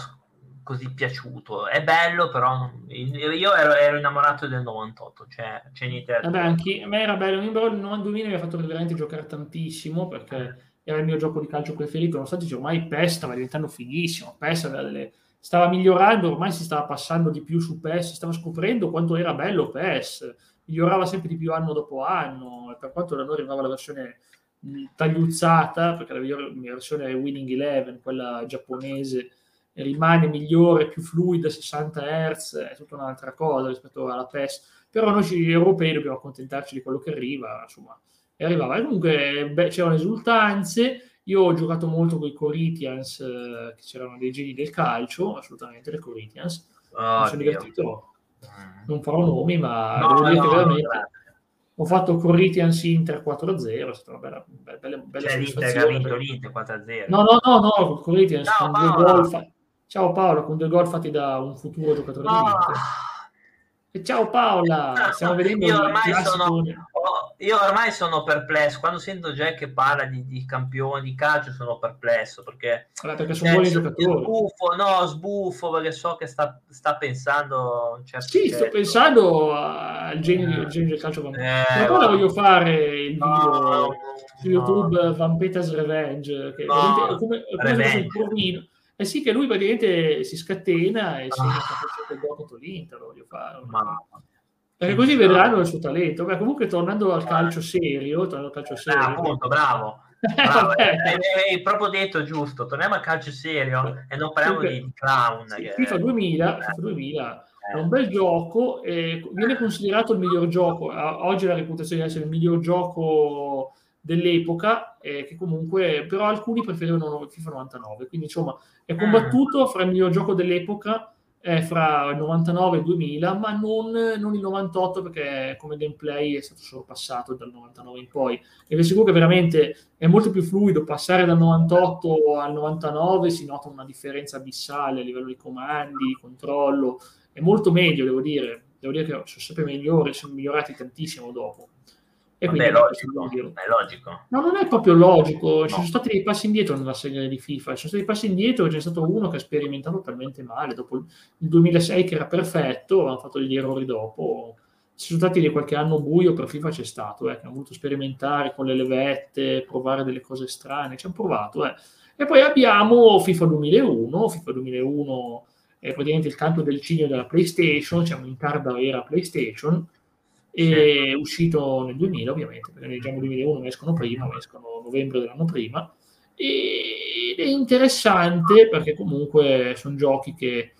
così piaciuto. È bello, però io ero, ero innamorato del 98, cioè c'è niente Vabbè, anche a me era bello. Il 2000 mi ha fatto veramente giocare tantissimo perché era il mio gioco di calcio preferito. Nonostante ormai PES stava diventando fighissimo. PES delle... stava migliorando, ormai si stava passando di più su PES, si stava scoprendo quanto era bello PES. Migliorava sempre di più anno dopo anno. Per quanto da noi arrivava la versione tagliuzzata, perché la versione è Winning Eleven, quella giapponese rimane migliore, più fluida, 60 Hz, è tutta un'altra cosa rispetto alla PES. Però noi europei dobbiamo accontentarci di quello che arriva, insomma, e arrivava. E comunque beh, c'erano esultanze Io ho giocato molto con i Corinthians, eh, che c'erano dei geni del calcio, assolutamente le Corinthians. Oh, mi sono divertito, mm. non farò nomi, ma no, devo dire no, che veramente... No, ho fatto Corinthians Inter 4-0, è stata una bella, bella, bella cioè, l'Inter ha vinto l'Inter 4-0. No, no, no, no, Corinthians Ciao, con due gol fa... Ciao Paolo, con due gol fatti da un futuro giocatore oh. dell'Inter. E ciao Paola, stiamo *laughs* vedendo io ormai, sono, io ormai sono perplesso. Quando sento Jack che parla di, di campioni di calcio, sono perplesso perché, allora, perché sono buoni giocatori. Sbuffo, no, sbuffo perché so che sta, sta pensando. Un certo sì, sto pensando al genio, eh. genio del calcio. Eh, Ma ora voglio fare il video no, su YouTube no. Vampeta's Revenge. Che no, è come, come un provino eh sì, che lui praticamente si scatena e si ah. facendo il contro l'Inter, voglio fare. Ma... Perché così vedranno il suo talento. Beh, comunque tornando al calcio serio, tornando al calcio serio. Ah, appunto, bravo. *laughs* bravo. hai, proprio detto giusto, torniamo al calcio serio e non parliamo Dunque, di clown. Sì, che... FIFA 2000, FIFA 2000 è un bel gioco, eh, viene considerato il miglior gioco, oggi la reputazione di essere il miglior gioco dell'epoca, eh, che comunque però alcuni preferivano FIFA 99, quindi insomma è combattuto fra il miglior gioco dell'epoca, eh, fra il 99 e il 2000, ma non, non, il 98 perché come gameplay è stato sorpassato dal 99 in poi. E vi assicuro che veramente è molto più fluido, passare dal 98 al 99 si nota una differenza abissale a livello di comandi, di controllo, è molto meglio devo dire, devo dire che sono sempre migliori, sono migliorati tantissimo dopo. E quindi è logico, è logico. No, non è proprio logico. No. Ci sono stati dei passi indietro nella serie di FIFA. Ci sono stati dei passi indietro. C'è stato uno che ha sperimentato talmente male. Dopo il 2006, che era perfetto, hanno fatto degli errori dopo. Ci sono stati di qualche anno buio per FIFA, c'è stato. Eh, che hanno voluto sperimentare con le levette, provare delle cose strane. Ci hanno provato. Eh. E poi abbiamo FIFA 2001. FIFA 2001 è praticamente il canto del cigno della PlayStation. Siamo in tarda era PlayStation e è uscito nel 2000 ovviamente, perché nel diciamo 2001 escono prima, escono a novembre dell'anno prima, ed è interessante perché comunque sono giochi che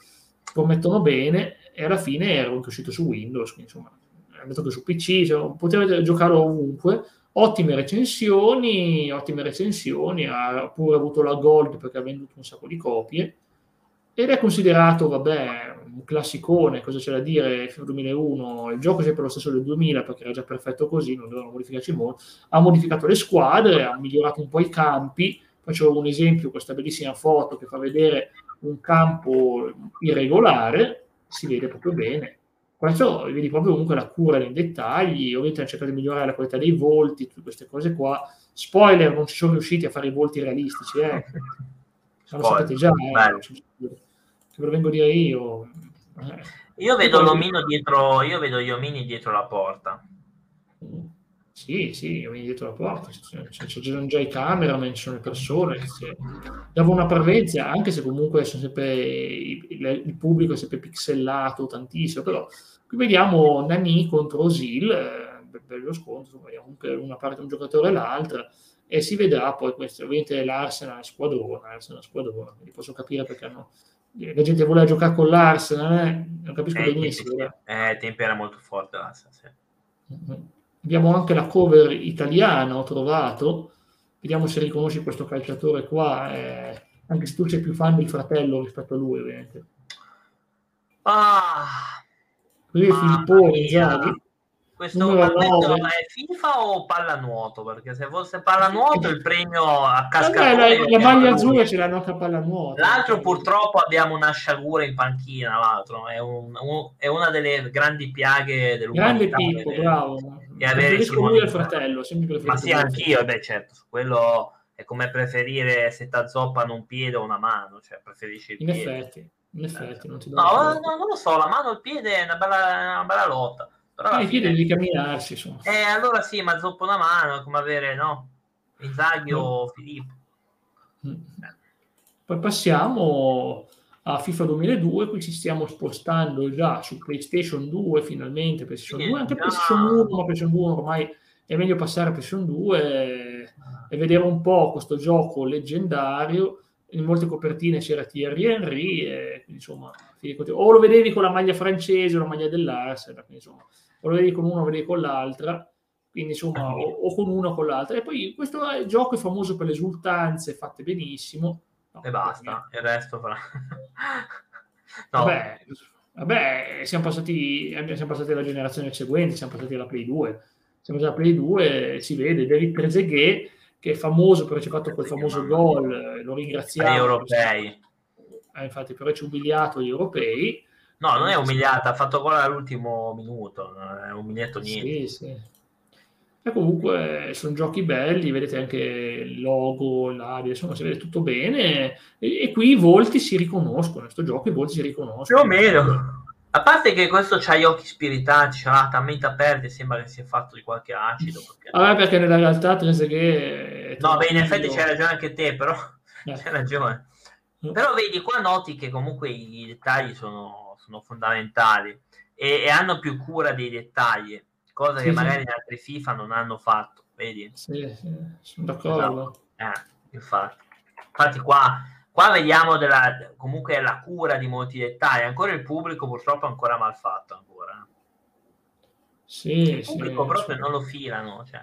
promettono bene e alla fine era anche uscito su Windows, insomma è andato su PC, cioè, potete giocare ovunque, ottime recensioni, ottime recensioni, ha pure avuto la Gold perché ha venduto un sacco di copie, ed è considerato, vabbè, un classicone, cosa c'è da dire, FIFA 2001, il gioco è sempre lo stesso del 2000 perché era già perfetto così, non dovevano modificarci molto, ha modificato le squadre, ha migliorato un po' i campi, faccio un esempio, questa bellissima foto che fa vedere un campo irregolare, si vede proprio bene. Questo vedi proprio comunque la cura nei dettagli, ovviamente hanno cercato di migliorare la qualità dei volti, tutte queste cose qua. Spoiler, non ci sono riusciti a fare i volti realistici, eh. *laughs* lo sapete già, eh ve lo vengo a dire io. Io vedo l'omino dietro, io vedo gli omini dietro la porta. Sì, sì, omini dietro la porta. C'erano già i cameraman, ci sono le persone. Dava una parvenza, anche se comunque sempre, il, il, pubblico è sempre pixelato tantissimo, però qui vediamo Nani contro Osil, eh, bello scontro, vediamo una parte un giocatore e l'altra e si vedrà poi questo, ovviamente l'Arsenal squadrona, l'Arsenal è squadrona, quindi posso capire perché hanno la gente voleva giocare con l'Arsenal, eh? non capisco eh, benissimo. Tempi, eh, tempi era molto forte l'Arsenal, sì. Mm-hmm. Abbiamo anche la cover italiana, ho trovato. Vediamo se riconosci questo calciatore qua, eh, anche se tu sei più fan del fratello rispetto a lui, ovviamente. Ah, Qui è Filippone, Inzaghi. Questo palletto è FIFA o pallanuoto? Perché se fosse pallanuoto il premio a cascatore... la, la maglia azzurra ce l'hanno anche a pallanuoto. L'altro purtroppo abbiamo una sciagura in panchina, l'altro. È, un, un, è una delle grandi piaghe dell'umanità. Grande Pippo, bravo. E avere lui e il fratello, Ma sì, anch'io, beh certo, quello è come preferire se t'azzoppano un piede o una mano, cioè preferisci il in piede. Effetti, in effetti, non ti do no, no, non lo so, la mano e il piede è una bella, una bella lotta. Però eh, fine... devi camminarsi, insomma. Eh, allora sì, ma zoppo una mano è come avere, no? Inzaghi o mm. Filippo. Mm. Poi passiamo a FIFA 2002, qui ci stiamo spostando già su PlayStation 2 finalmente, PlayStation 2, anche già... PlayStation 1, ma PlayStation 2 ormai è meglio passare a PlayStation 2 e vedere un po' questo gioco leggendario. In molte copertine c'era Thierry Henry, e, insomma, o lo vedevi con la maglia francese o la maglia dell'Arsenal, insomma, o lo vedi con uno o lo vedi con l'altra. quindi insomma o, o con una o con l'altra. E poi questo gioco è famoso per le esultanze fatte benissimo. No, e basta, il resto fra... *laughs* no. Vabbè, vabbè, siamo passati, siamo passati alla generazione seguente, siamo passati alla Play 2. Siamo già alla Play 2, si vede, David Trezeguet, che è famoso perché ci ha fatto quel famoso gol, lo ringraziamo. Gli europei. Eh, infatti, però ci ha umiliato gli europei. No, non è umiliata, ha fatto gol all'ultimo minuto, non è umiliato niente. Sì, sì. E comunque sono giochi belli, vedete anche il logo, l'aria, insomma si vede tutto bene e, e qui i volti si riconoscono, in questo gioco i volti si riconoscono. Più o meno. A parte che questo c'ha gli occhi spiritati, c'ha la mente aperta e sembra che sia fatto di qualche acido. Perché... Vabbè, perché nella realtà Trezeguet... No, beh, in effetti c'hai ragione anche te, però... Eh. *laughs* C'hai ragione. Mm. Però vedi, qua noti che comunque i dettagli sono, sono fondamentali e, e hanno più cura dei dettagli cosa sì, che magari sì. in altri FIFA non hanno fatto, vedi? Sì, sì, sono d'accordo. Esatto. Eh, infatti. infatti qua, qua vediamo della, comunque la cura di molti dettagli, ancora il pubblico purtroppo è ancora mal fatto ancora. Sì, il pubblico proprio non lo filano, cioè...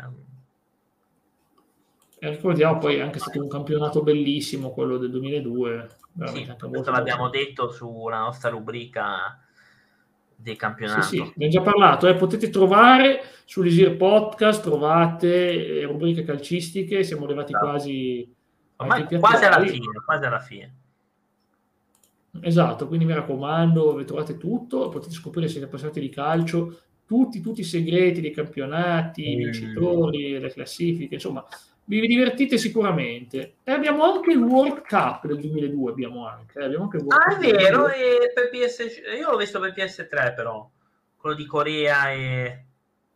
E ricordiamo poi anche stato un campionato bellissimo quello del 2002. Sì, questo l'abbiamo detto sulla nostra rubrica del campionato. Sì, sì, abbiamo già parlato, eh, potete trovare sull'Isir Podcast, trovate eh, rubriche calcistiche, siamo arrivati esatto. quasi, Ormai quasi alla fine, quasi alla fine. Esatto, quindi mi raccomando, trovate tutto, potete scoprire se siete appassionati di calcio, tutti, tutti i segreti dei campionati, i mm. vincitori, le classifiche, insomma, vi divertite sicuramente. E abbiamo anche il World Cup del 2002, abbiamo anche. Eh, abbiamo anche ah, è vero, e per PS... io l'ho visto per PS3 però, quello di Corea e...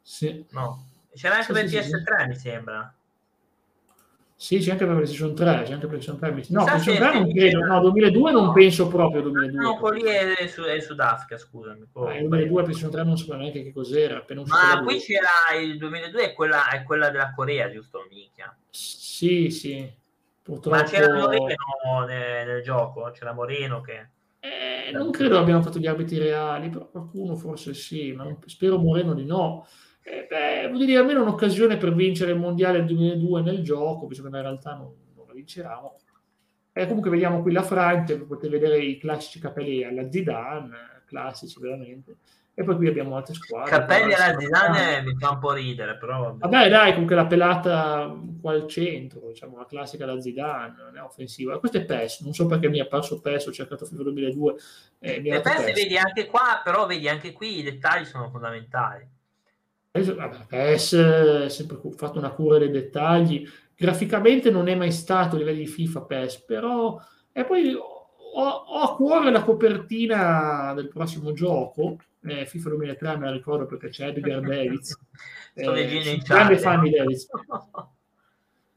Sì. No, c'era anche sì, per sì, PS3 sì. mi sembra. Sì, c'è anche per PlayStation 3, c'è anche per PlayStation 3. No, PlayStation 3 non credo, no, 2002 non penso proprio 2002. No, lì è, su, è Sudafrica, scusami. Ah, il 2002 PlayStation 3 non so neanche che cos'era. Appena Ma qui c'era il 2002 è quella, è quella della Corea, giusto, Michia? Sì, sì. Purtroppo... Ma c'era Moreno nel, nel gioco? C'era Moreno che... Eh, non credo abbiano fatto gli arbitri reali, però qualcuno forse sì, ma spero Moreno di no. Eh, beh, voglio dire, almeno un'occasione per vincere il mondiale del 2002 nel gioco, visto che in realtà non, non la vinceranno. E comunque vediamo qui la Francia, potete vedere i classici capelli alla Zidane, classici veramente. E poi qui abbiamo altre squadre. Capelli alla Zidane mi fa un po' ridere, però. Vabbè, dai, comunque la pelata qua al centro, diciamo la classica da Zidane, non è offensiva. Questo è PES, non so perché mi è apparso PES, ho cercato FIFA 2002. Eh, e PES, PES vedi anche qua, però vedi anche qui i dettagli sono fondamentali. Vabbè, PES ha sempre fatto una cura dei dettagli. Graficamente non è mai stato a livello di FIFA PES, però... E poi ho, ho a cuore la copertina del prossimo gioco, eh, FIFA 2003 me la ricordo perché c'è Edgar *laughs* Davids. eh, grande fan di Davids. *laughs*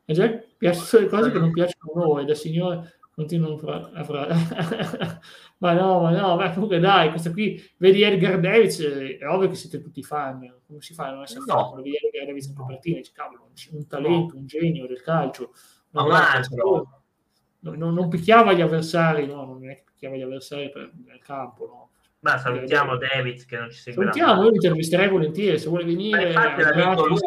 E già piacciono le cose che non piacciono a noi, da signore continuano a fare *laughs* ma no, ma no, ma comunque dai, questa qui, vedi Edgar Davis, è ovvio che siete tutti fan, come si fa a non essere no. fan? Vedi Edgar Davis in copertina, dici, cavolo, un talento, un genio del calcio, no, non, non, picchiava gli avversari, no, non è che picchiava gli avversari per, nel campo, no. Ma salutiamo David che non ci segue. Salutiamo, io mi intervisterei volentieri se vuole venire. Ma infatti l'ha detto lui,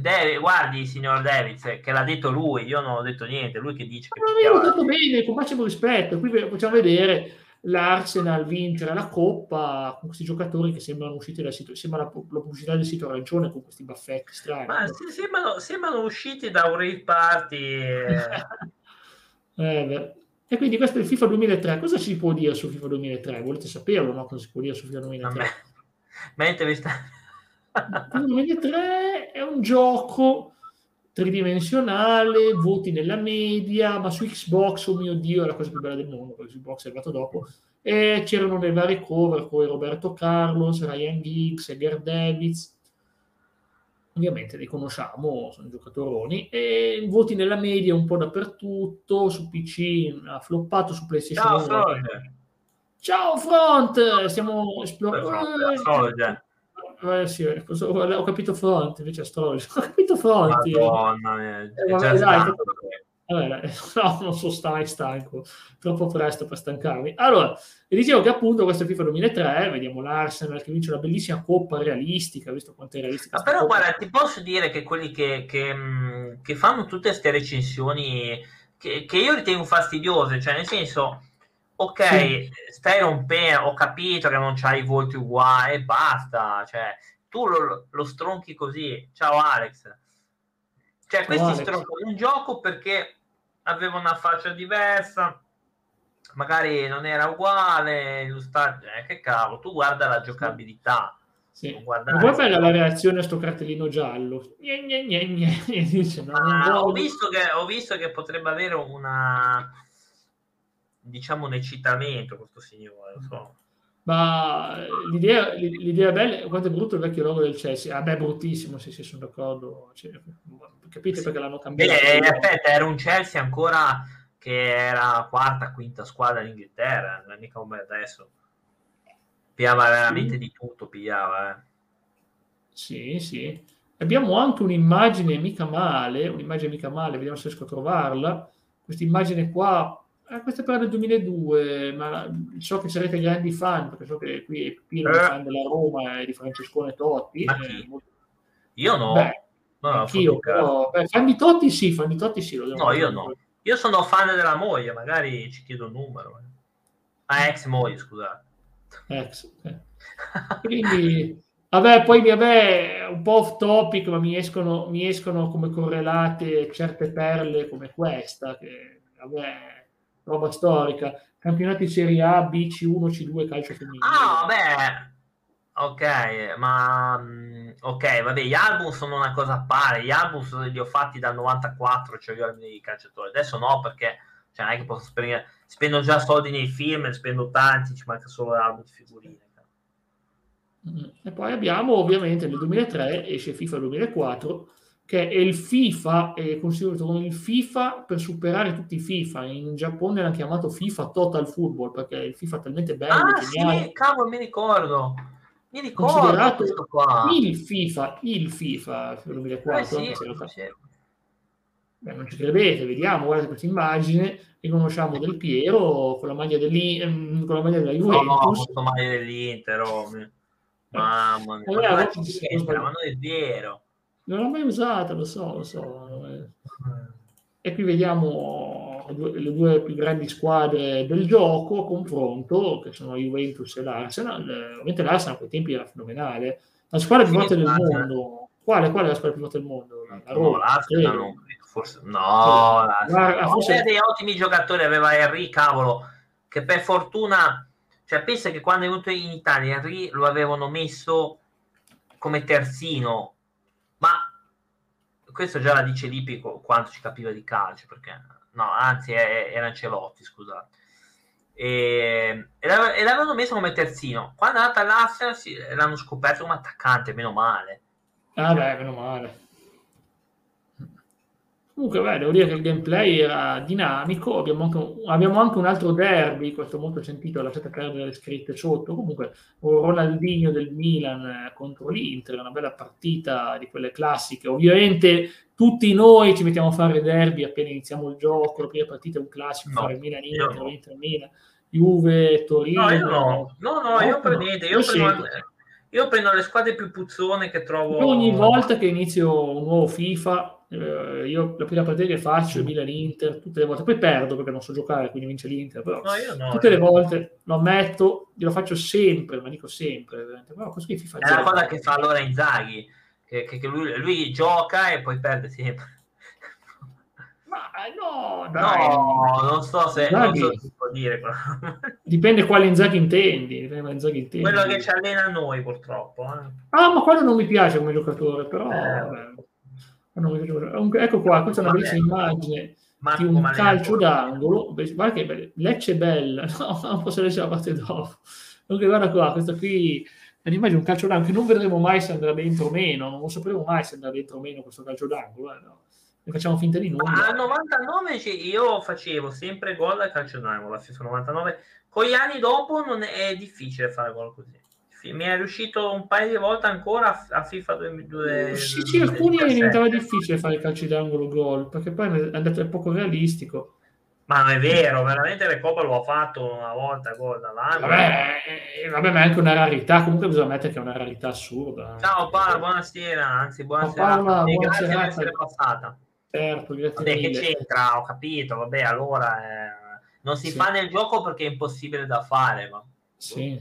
David, guardi, signor Davids, che l'ha detto lui, io non ho detto niente, lui che dice che... Ma io ho detto bene, con massimo rispetto, qui facciamo vedere l'Arsenal vincere la Coppa con questi giocatori che sembrano usciti dal sito, sembra la, la pubblicità del sito arancione con questi baffetti strani. Ma sì, sembrano, sembrano, usciti da un rave party. *laughs* eh, e quindi questo è il FIFA 2003. Cosa si può dire su FIFA 2003? Volete saperlo, no? Cosa si può dire su FIFA 2003? Mentre vi sta... FIFA 3 è un gioco tridimensionale, voti nella media, ma su Xbox, oh mio Dio, è la cosa più bella del mondo, perché Xbox è arrivato dopo, e c'erano le varie cover, poi Roberto Carlos, Ryan Giggs, Edgar Davids, ovviamente li conosciamo, sono giocatoroni, e voti nella media un po' dappertutto, su PC ha floppato, su PlayStation Ciao, 1. Ciao Front, stiamo esplorando eh, sì, ho capito Fronti, invece Astrologi. *laughs* Ho capito Fronti. Madonna, eh, vabbè, dai, Vabbè, *laughs* no, non sono mai stanco, troppo presto per stancarmi. Allora, e dicevo che appunto questo FIFA 2003, vediamo l'Arsenal che vince una bellissima coppa realistica, visto quanto è realistica. Ma però coppa. guarda, ti posso dire che quelli che, che, mm, che fanno tutte queste recensioni che, che, io ritengo fastidiose, cioè nel senso, ok, sì. stai rompendo, ho capito che non c'hai i volti uguali e basta, cioè tu lo, lo stronchi così. Ciao Alex. Cioè, questi stroncano un gioco perché aveva una faccia diversa, magari non era uguale, eh, che cavolo, tu guarda la giocabilità. Sì. Ma poi fai la reazione a sto cartellino giallo. Gne, gne, gne, *laughs* Dice, no, ah, ho, visto che, ho visto che potrebbe avere una diciamo un eccitamento questo signore. So. Ma l'idea, l'idea bella, quanto è brutto il vecchio logo del Chelsea. Ah, beh, bruttissimo, sì, sì, sono d'accordo. Cioè, capite perché l'hanno cambiato? Eh, aspetta, era un Chelsea ancora che era quarta, quinta squadra in Inghilterra, non è mica come adesso. Pigliava veramente sì. di tutto, pigliava. Eh. Sì, sì. Abbiamo anche un'immagine mica male, un'immagine mica male, vediamo se riesco a trovarla. Questa immagine qua eh, questa è però del 2002, ma so che sarete grandi fan, perché so che qui è pieno eh. fan della Roma e di Francescone Totti. Eh, molto... Io no. Beh, no, anch'io, però, beh, fan di Totti sì, fan di Totti sì. no, io no. Io sono fan della moglie, magari ci chiedo il numero. Eh. Ah, ex moglie, scusate. Ex. Eh. Quindi, vabbè, poi vabbè, un po' off topic, ma mi escono, mi escono come correlate certe perle come questa, che vabbè roba storica, campionati Serie A, B, C1, C2, calcio femminile. Ah, vabbè, ok, ma mm, ok, vabbè, gli album sono una cosa a parte, gli album li ho fatti dal 94, cioè io i calciatori, adesso no perché cioè, non è che posso spendere, spendo già soldi nei film, spendo tanti, ci manca solo l'album di figurine. Mm, e poi abbiamo ovviamente nel 2003 esce FIFA 2004 che è il FIFA, è considerato come il FIFA per superare tutti i FIFA. In Giappone l'hanno chiamato FIFA Total Football perché il FIFA è talmente bello. Ah, sì, cavolo, mi ricordo. Mi ricordo considerato il FIFA, il FIFA 2004. Eh sì. Beh, non ci credete, vediamo, guardate questa immagine, riconosciamo Del Piero con la maglia, ehm, con la maglia della Juventus. No, no, maglia dell'Inter, oh, mamma mia. Allora, ma non è vero. Non l'ho mai usata, lo so, lo so. E qui vediamo le due più grandi squadre del gioco a confronto, che sono Juventus e l'Arsenal. Ovviamente l'Arsenal a quei tempi era fenomenale. La squadra più forte del mondo. Quale, qual è la squadra più forte del mondo? La Roma. No, l'Arsenal no, forse no, l'Arsenal. Forse... dei ottimi giocatori, aveva Henry, cavolo, che per fortuna, cioè pensa che quando è venuto in Italia Henry lo avevano messo come terzino questo già la dice Lipico quanto ci capiva di calcio, perché no, anzi era Ancelotti, scusate. E, e, l'avevano messo come terzino. Quando è andata all'Arsenal l'hanno scoperto come attaccante, meno male. Ah beh, meno male. Comunque, beh, devo dire che il gameplay era dinamico. Abbiamo anche, un, abbiamo anche un altro derby, questo molto sentito, lasciate perdere le scritte sotto. Comunque, un Ronaldinho del Milan eh, contro l'Inter, una bella partita di quelle classiche. Ovviamente, tutti noi ci mettiamo a fare derby appena iniziamo il gioco. La prima partita è un classico, no, fare Milan-Inter, no. Inter-Milan, Juve, Torino. No, io no, no, no, io per niente. Io, io prendo, io prendo le squadre più puzzone che trovo. Ogni volta che inizio un nuovo FIFA eh, io la prima partita che faccio è Milan-Inter tutte le volte, poi perdo perché non so giocare, quindi vince l'Inter, però no, no, tutte le volte lo ammetto, glielo faccio sempre, ma dico sempre, però così FIFA è una cosa che fa allora Inzaghi, che, che, che lui, lui, gioca e poi perde sempre. Ma no, dai. no, non so se, Inzaghi, non so si può dire. *laughs* Dipende quale Inzaghi intendi. Intendi. Quello che ci allena a noi, purtroppo. Eh. Ah, ma quello non mi piace come giocatore, però... Eh, Ecco qua, questa è una bellissima immagine Marco di un calcio d'angolo. Guarda che Lecce è bella, *laughs* no, non posso leggere la parte dopo. Comunque, guarda qua, questa qui è un'immagine di un calcio d'angolo che non vedremo mai se andrà dentro o meno, non sapremo mai se andrà dentro o meno questo calcio d'angolo. Eh, no. Ne facciamo finta di nulla. Al 99 io facevo sempre gol al calcio d'angolo, a FIFA 99. Con gli anni dopo non è difficile fare gol così. mi è riuscito un paio di volte ancora a FIFA 2002. Sì, sì, alcuni diventava difficile fare calci d'angolo gol perché poi è andato è poco realistico. Ma non è vero, veramente Recoba lo ha fatto una volta gol dall'angolo. Vabbè, eh, vabbè, ma è anche una rarità. Comunque bisogna mettere che è una rarità assurda. Ciao Paola, buonasera, anzi buonasera. Paola, grazie per essere passata. Certo, grazie vabbè, mille. che c'entra, ho capito, vabbè, allora eh, non si sì. fa nel gioco perché è impossibile da fare, ma... Sì.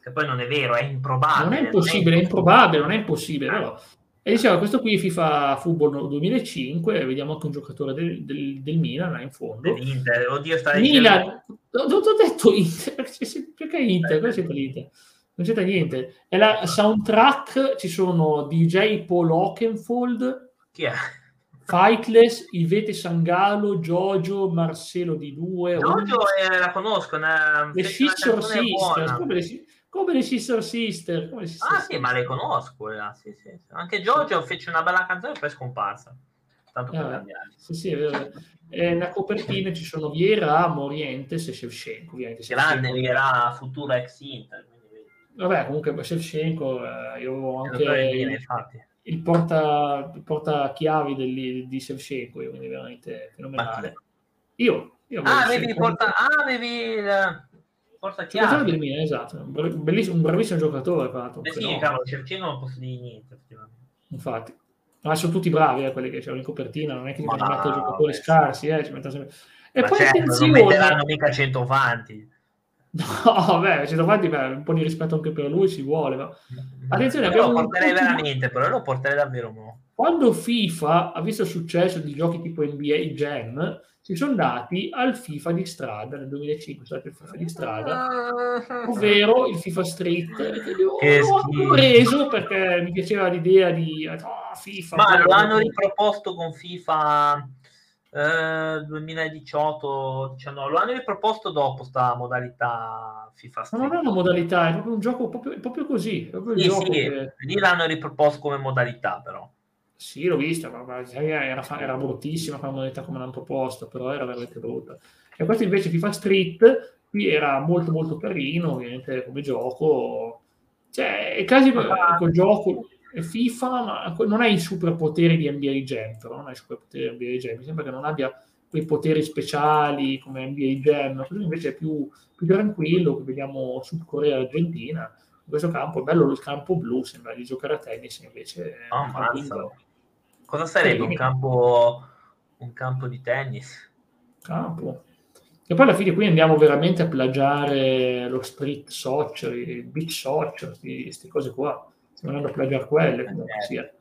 Che poi non è vero, è improbabile. Non è impossibile, è improbabile, non è impossibile, però... E diceva, questo qui FIFA Football 2005, vediamo anche un giocatore del, del, del Milan in fondo. Dell'Inter, oddio, stai Milan, dicendo... ho, detto Inter, *laughs* perché Inter? Cosa c'entra l'Inter? Non c'entra niente. È la soundtrack, ci sono DJ Paul Oakenfold. Chi è? Fightless, Ivete Sangalo, Giorgio, Marcelo di Due. Giorgio eh, la conosco, una, le Sister Sisters, come le, come le Sister Sister. Come le Sister ah sì, ma le conosco. Eh, sì, sì. Anche Giorgio fece una bella canzone e poi è scomparsa. Tanto per ah, Sì, sì, è vero. E nella copertina ci sono Viera, Morientes e Shevchenko. Grande Viera, futura ex Inter. Vabbè, comunque Shevchenko, eh, io anche... Bene, infatti il porta, il porta chiavi del, di Shevchenko, quindi veramente fenomenale. Io, io ah, avevi, porta, ah, avevi il porta chiavi del Milan, esatto, un, bellissimo, un bravissimo giocatore. Fatto, eh sì, però... cavolo, Shevchenko non posso dire niente. Infatti, ma sono tutti bravi eh, quelli che c'erano in copertina, non è che ti mettono giocatori scarsi, eh, ci sempre... E ma poi certo, attenzione, non metteranno mica centovanti. *laughs* No, beh, ci davanti beh, un po' di rispetto anche per lui ci vuole. Ma... Attenzione, io lo porterei veramente, però lo porterei davvero mo. Quando FIFA ha visto il successo di giochi tipo NBA Jam, si sono dati al FIFA di strada nel 2005, scusate, il FIFA di strada, ovvero il FIFA Street, che ho preso perché mi piaceva l'idea di oh, FIFA. Ma lo hanno riproposto con FIFA 2018 19 lo hanno riproposto dopo sta modalità FIFA Street. non è una modalità è proprio un gioco proprio, proprio così proprio sì, sì, che... lì l'hanno riproposto come modalità però sì l'ho vista ma era, era bruttissima quella modalità come l'hanno proposto però era veramente brutta e questo invece FIFA Street qui era molto molto carino ovviamente come gioco cioè è quasi ah. col gioco FIFA ma non ha i superpoteri di NBA Jam, però non ha i superpoteri di NBA Jam, mi sembra che non abbia quei poteri speciali come NBA Jam, invece è più, più tranquillo, che vediamo Sud Corea e Argentina, in questo campo è bello il campo blu, sembra di giocare a tennis, invece oh, cosa sarebbe un campo, un campo di tennis? Campo. E poi alla fine qui andiamo veramente a plagiare lo street soccer, il beach soccer, queste cose qua stiamo andando a plagiare quelle comunque eh, sia.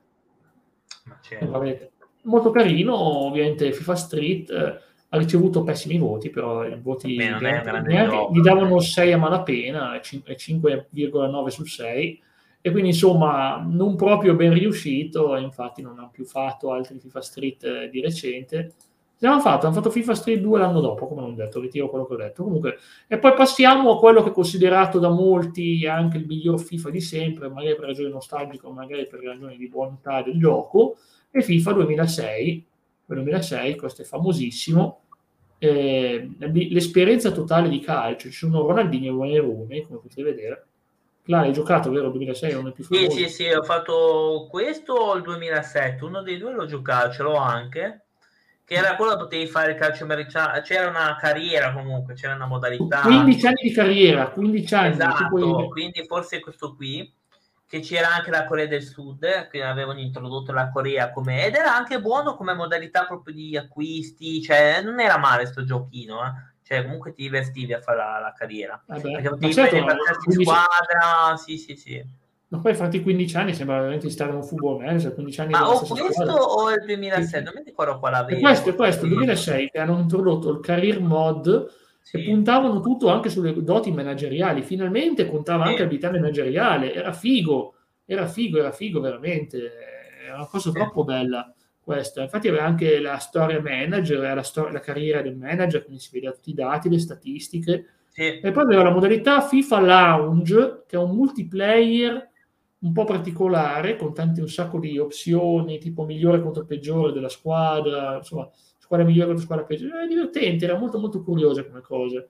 Certo. Molto carino, ovviamente FIFA Street eh, ha ricevuto pessimi voti, però i voti Beh, neanche, gli davano 6 a malapena e 5,9 su 6 e quindi insomma non proprio ben riuscito, infatti non ha più fatto altri FIFA Street eh, di recente L'hanno fatto, hanno fatto FIFA Street 2 l'anno dopo, come non detto, ritiro quello che ho detto. Comunque, e poi passiamo a quello che è considerato da molti anche il miglior FIFA di sempre, magari per ragioni nostalgiche, magari per ragioni di bontà del gioco, è FIFA 2006. 2006, questo è famosissimo. Eh, l'esperienza totale di calcio, ci sono Ronaldinho e Wayne come potete vedere. L'hai giocato, vero? 2006 non è più famoso. Sì, sì, sì, ho fatto questo o il 2007, uno dei due l'ho giocato, ce l'ho anche che era quello che potevi fare il calcio americano, c'era una carriera comunque, c'era una modalità. 15 anni di carriera, 15 anni. Esatto, puoi... quindi forse questo qui, che c'era anche la Corea del Sud, che avevano introdotto la Corea come, ed era anche buono come modalità proprio di acquisti, cioè non era male sto giochino, eh. cioè comunque ti divertivi a fare la, la carriera. Vabbè. Perché potevi certo, prendere qualsiasi 15... squadra, sì sì sì. Ma poi fatti 15 anni sembra veramente stare in un football manager, 15 anni Ma o questo squadra. o il 2006, non mi ricordo qual avevo. questo, è questo, il 2006 che hanno introdotto il career mod sì. e puntavano tutto anche sulle doti manageriali, finalmente contava sì. anche l'abilità manageriale, era figo, era figo, era figo veramente, era una cosa troppo bella questa. Infatti aveva anche la storia manager, la, storia, la carriera del manager, quindi si vedeva tutti i dati, le statistiche. E poi aveva la modalità FIFA Lounge, che è un multiplayer un po' particolare, con tanti un sacco di opzioni, tipo migliore contro peggiore della squadra, insomma, squadra migliore contro squadra peggiore. Era divertente, era molto molto curiosa come cosa.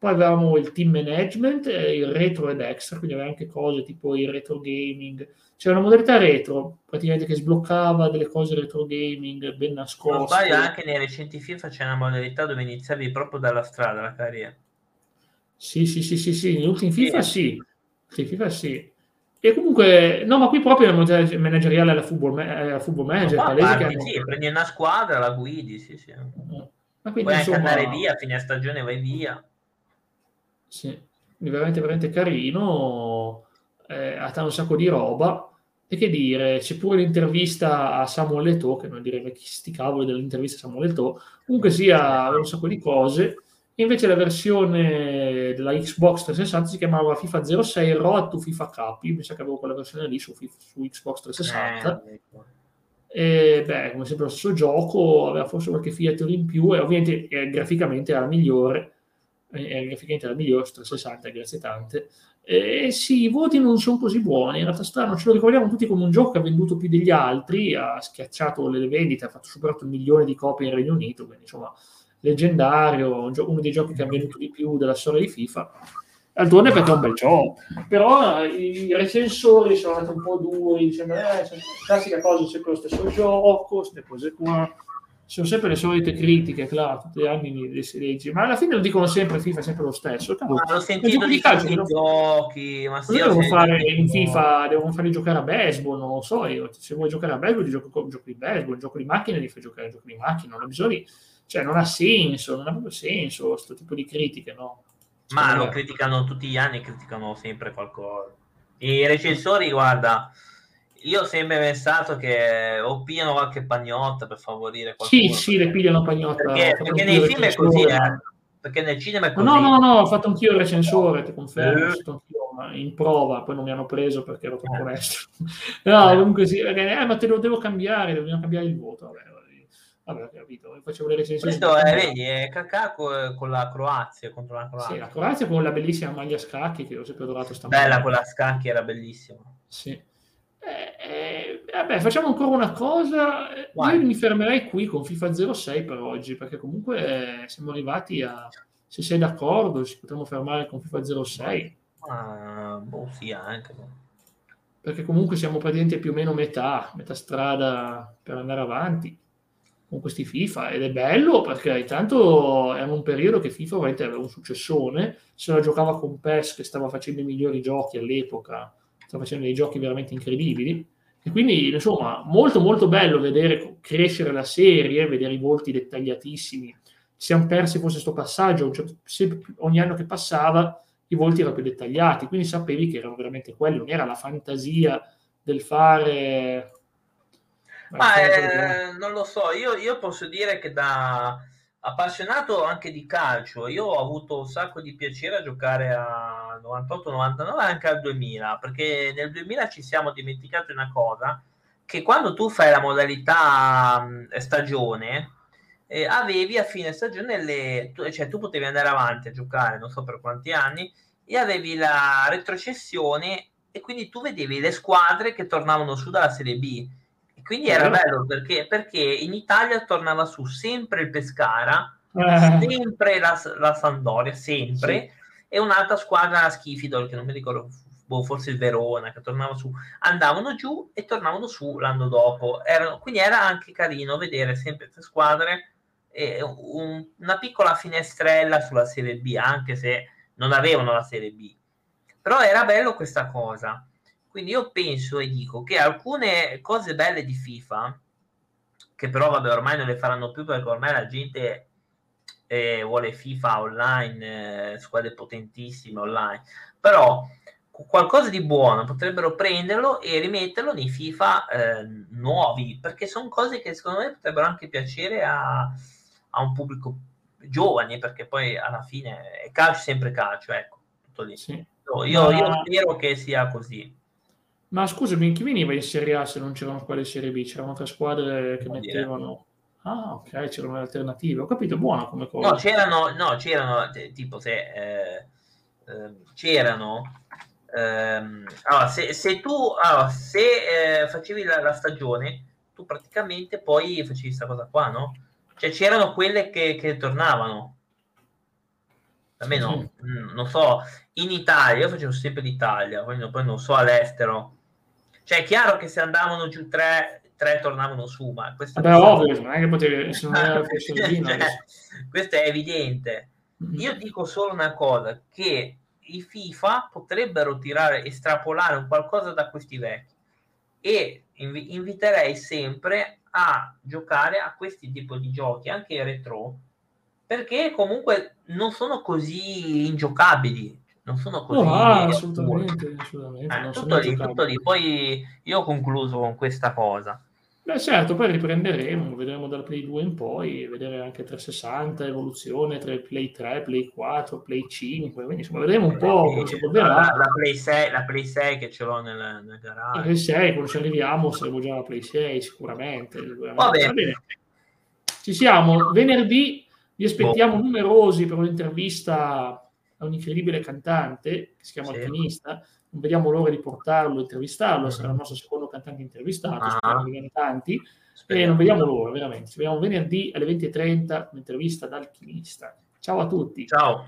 poi avevamo il team management, il retro ed extra, quindi aveva anche cose tipo il retro gaming. C'era una modalità retro, praticamente che sbloccava delle cose retro gaming ben nascoste. Non sbaglio, anche nei recenti FIFA c'è una modalità dove iniziavi proprio dalla strada la carriera. Sì, sì, sì, sì, sì, negli ultimi FIFA sì. Sì, FIFA sì. E comunque, no, ma qui proprio la manageriale alla football, alla football manager. No, parti, che sì, prendi una squadra, la guidi, sì, sì. Ma quindi, Puoi insomma... andare via, a fine stagione vai via. Sì, veramente, veramente carino, eh, ha un sacco di roba. E che dire, c'è pure l'intervista a Samuel Leto, che non direi chi sti cavoli dell'intervista a Samuel Leto, comunque sia un sacco di cose. Invece la versione della Xbox 360 si chiamava FIFA 06 Road to FIFA Cup. Io mi sa che avevo quella versione lì su, su Xbox 360. Eh, ecco. E beh, come sempre lo stesso gioco, aveva forse qualche feature in più e ovviamente eh, graficamente era migliore è graficamente la migliore su 360, grazie tante. Eh, sì, i voti non sono così buoni, in realtà strano, ce lo ricordiamo tutti come un gioco che ha venduto più degli altri, ha schiacciato le vendite, ha fatto superato un milione di copie in Regno Unito, quindi insomma leggendario, uno dei giochi che ha venduto di più della storia di FIFA. D'altronde perché è un bel gioco, però i recensori sono andati un po' duri, dicendo, eh, classica cosa, sempre lo stesso gioco, queste cose qua. Sono sempre le solite critiche, claro, tutti gli anni le si legge, ma alla fine lo dicono sempre FIFA è sempre lo stesso. Cavolo, ma l'ho sentito di calcio, di giochi, ma sì, devono fare in FIFA, devono fare giocare a baseball, non lo so, io, se vuoi giocare a baseball ti gioco, gioco di baseball, gioco di macchina ti fai giocare a gioco di macchina, non ha bisogno, cioè non ha senso, non ha proprio senso questo tipo di critiche, no? ma lo criticano tutti gli anni, criticano sempre qualcosa. I recensori, guarda, io ho sempre pensato che o pigliano qualche pagnotta per favorire qualcuno. Sì, sì, le pigliano pagnotta. Perché, perché nei film è così, eh. Perché nel cinema è così. No, no, no, ho fatto anch'io il recensore, ti confermo, eh. in prova, poi non mi hanno preso perché ero troppo resto. no, *laughs* comunque sì, perché, eh, ma te lo devo cambiare, dobbiamo cambiare il voto. Vabbè, vabbè, ho capito, facevo le recensioni. Questo è, vedi, è Kakà con la Croazia, contro la Croazia. Sì, la Croazia con la bellissima maglia scacchi che ho sempre adorato stamattina. Bella quella scacchi, era bellissima. Sì. Eh, eh, vabbè, facciamo ancora una cosa. Vai. Io mi fermerei qui con FIFA 06 per oggi, perché comunque eh, siamo arrivati a. Se sei d'accordo, ci potremmo fermare con FIFA 06. Ah, boh, sì, anche. Perché comunque siamo praticamente più o meno metà, metà strada per andare avanti con questi FIFA ed è bello perché intanto era un periodo che FIFA veramente aveva un successone, se la giocava con PES che stava facendo i migliori giochi all'epoca sta facendo dei giochi veramente incredibili. E quindi, insomma, molto molto bello vedere crescere la serie, vedere i volti dettagliatissimi. Siamo persi forse questo passaggio, cioè, ogni anno che passava i volti erano più dettagliati, quindi sapevi che erano veramente quelli, non era la fantasia del fare... Ma eh, non lo so, io, io posso dire che da appassionato anche di calcio, io ho avuto un sacco di piacere a giocare a 98, 99 anche al 2000, perché nel 2000 ci siamo dimenticati una cosa, che quando tu fai la modalità stagione, eh, avevi a fine stagione le, tu, cioè tu potevi andare avanti a giocare, non so per quanti anni, e avevi la retrocessione e quindi tu vedevi le squadre che tornavano su dalla Serie B quindi era bello perché, perché in Italia tornava su sempre il Pescara, eh. sempre la, la, Sandoria, sempre, sì. e un'altra squadra, la Schifidol, che non mi ricordo, boh, forse il Verona, che tornava su. Andavano giù e tornavano su l'anno dopo. Erano, quindi era anche carino vedere sempre queste squadre e un, una piccola finestrella sulla Serie B, anche se non avevano la Serie B. Però era bello questa cosa. Quindi io penso e dico che alcune cose belle di FIFA, che però vabbè ormai non le faranno più perché ormai la gente eh, vuole FIFA online, eh, squadre potentissime online, però qualcosa di buono potrebbero prenderlo e rimetterlo nei FIFA eh, nuovi, perché sono cose che secondo me potrebbero anche piacere a, a un pubblico giovane, perché poi alla fine è calcio sempre calcio, ecco, tutto lì. Sì. Io, io spero che sia così. Ma scusami, chi veniva in Serie A se non c'erano squadre di Serie B? C'erano tre squadre che mettevano... Ah, ok, c'erano le alternative. Ho capito, buona come cosa. No, c'erano, no, c'erano tipo se eh, eh, c'erano. Ehm, allora, se, se, tu allora, se eh, facevi la, la, stagione, tu praticamente poi facevi questa cosa qua, no? Cioè c'erano quelle che, che tornavano. almeno sì. mh, non so, in Italia, io facevo sempre l'Italia, poi non so all'estero. Cioè è chiaro che se andavano giù tre, tre tornavano su, ma questo Vabbè, ovvio, non è che potevi, se non era *laughs* cioè, questo è evidente. Mm-hmm. Io dico solo una cosa, che i FIFA potrebbero tirare, estrapolare un qualcosa da questi vecchi e inv- inviterei sempre a giocare a questi tipi di giochi, anche retro, perché comunque non sono così ingiocabili, non sono così... No, ah, assolutamente, assolutamente eh, tutto, lì, tutto lì, poi io ho concluso con questa cosa. Beh, certo, poi riprenderemo, vedremo dal Play 2 in poi, vedere anche 360, evoluzione tra Play 3, Play 4, Play 5, quindi insomma vedremo un po' come si evolverà. La, la, Play 6, la Play 6 che ce l'ho nel, nel garage. La Play 6, quando ci arriviamo saremo già alla Play 6 sicuramente. Va bene. Va bene. Ci siamo, venerdì vi aspettiamo boh. numerosi per un'intervista a un incredibile cantante che si chiama sì. Alpinista non vediamo l'ora di portarlo, intervistarlo, sarà il nostro secondo cantante intervistato, ah. speriamo che viene tanti, speriamo. e non vediamo l'ora, veramente. Ci vediamo venerdì alle 20.30, un'intervista ad Alchimista. Ciao a tutti. Ciao.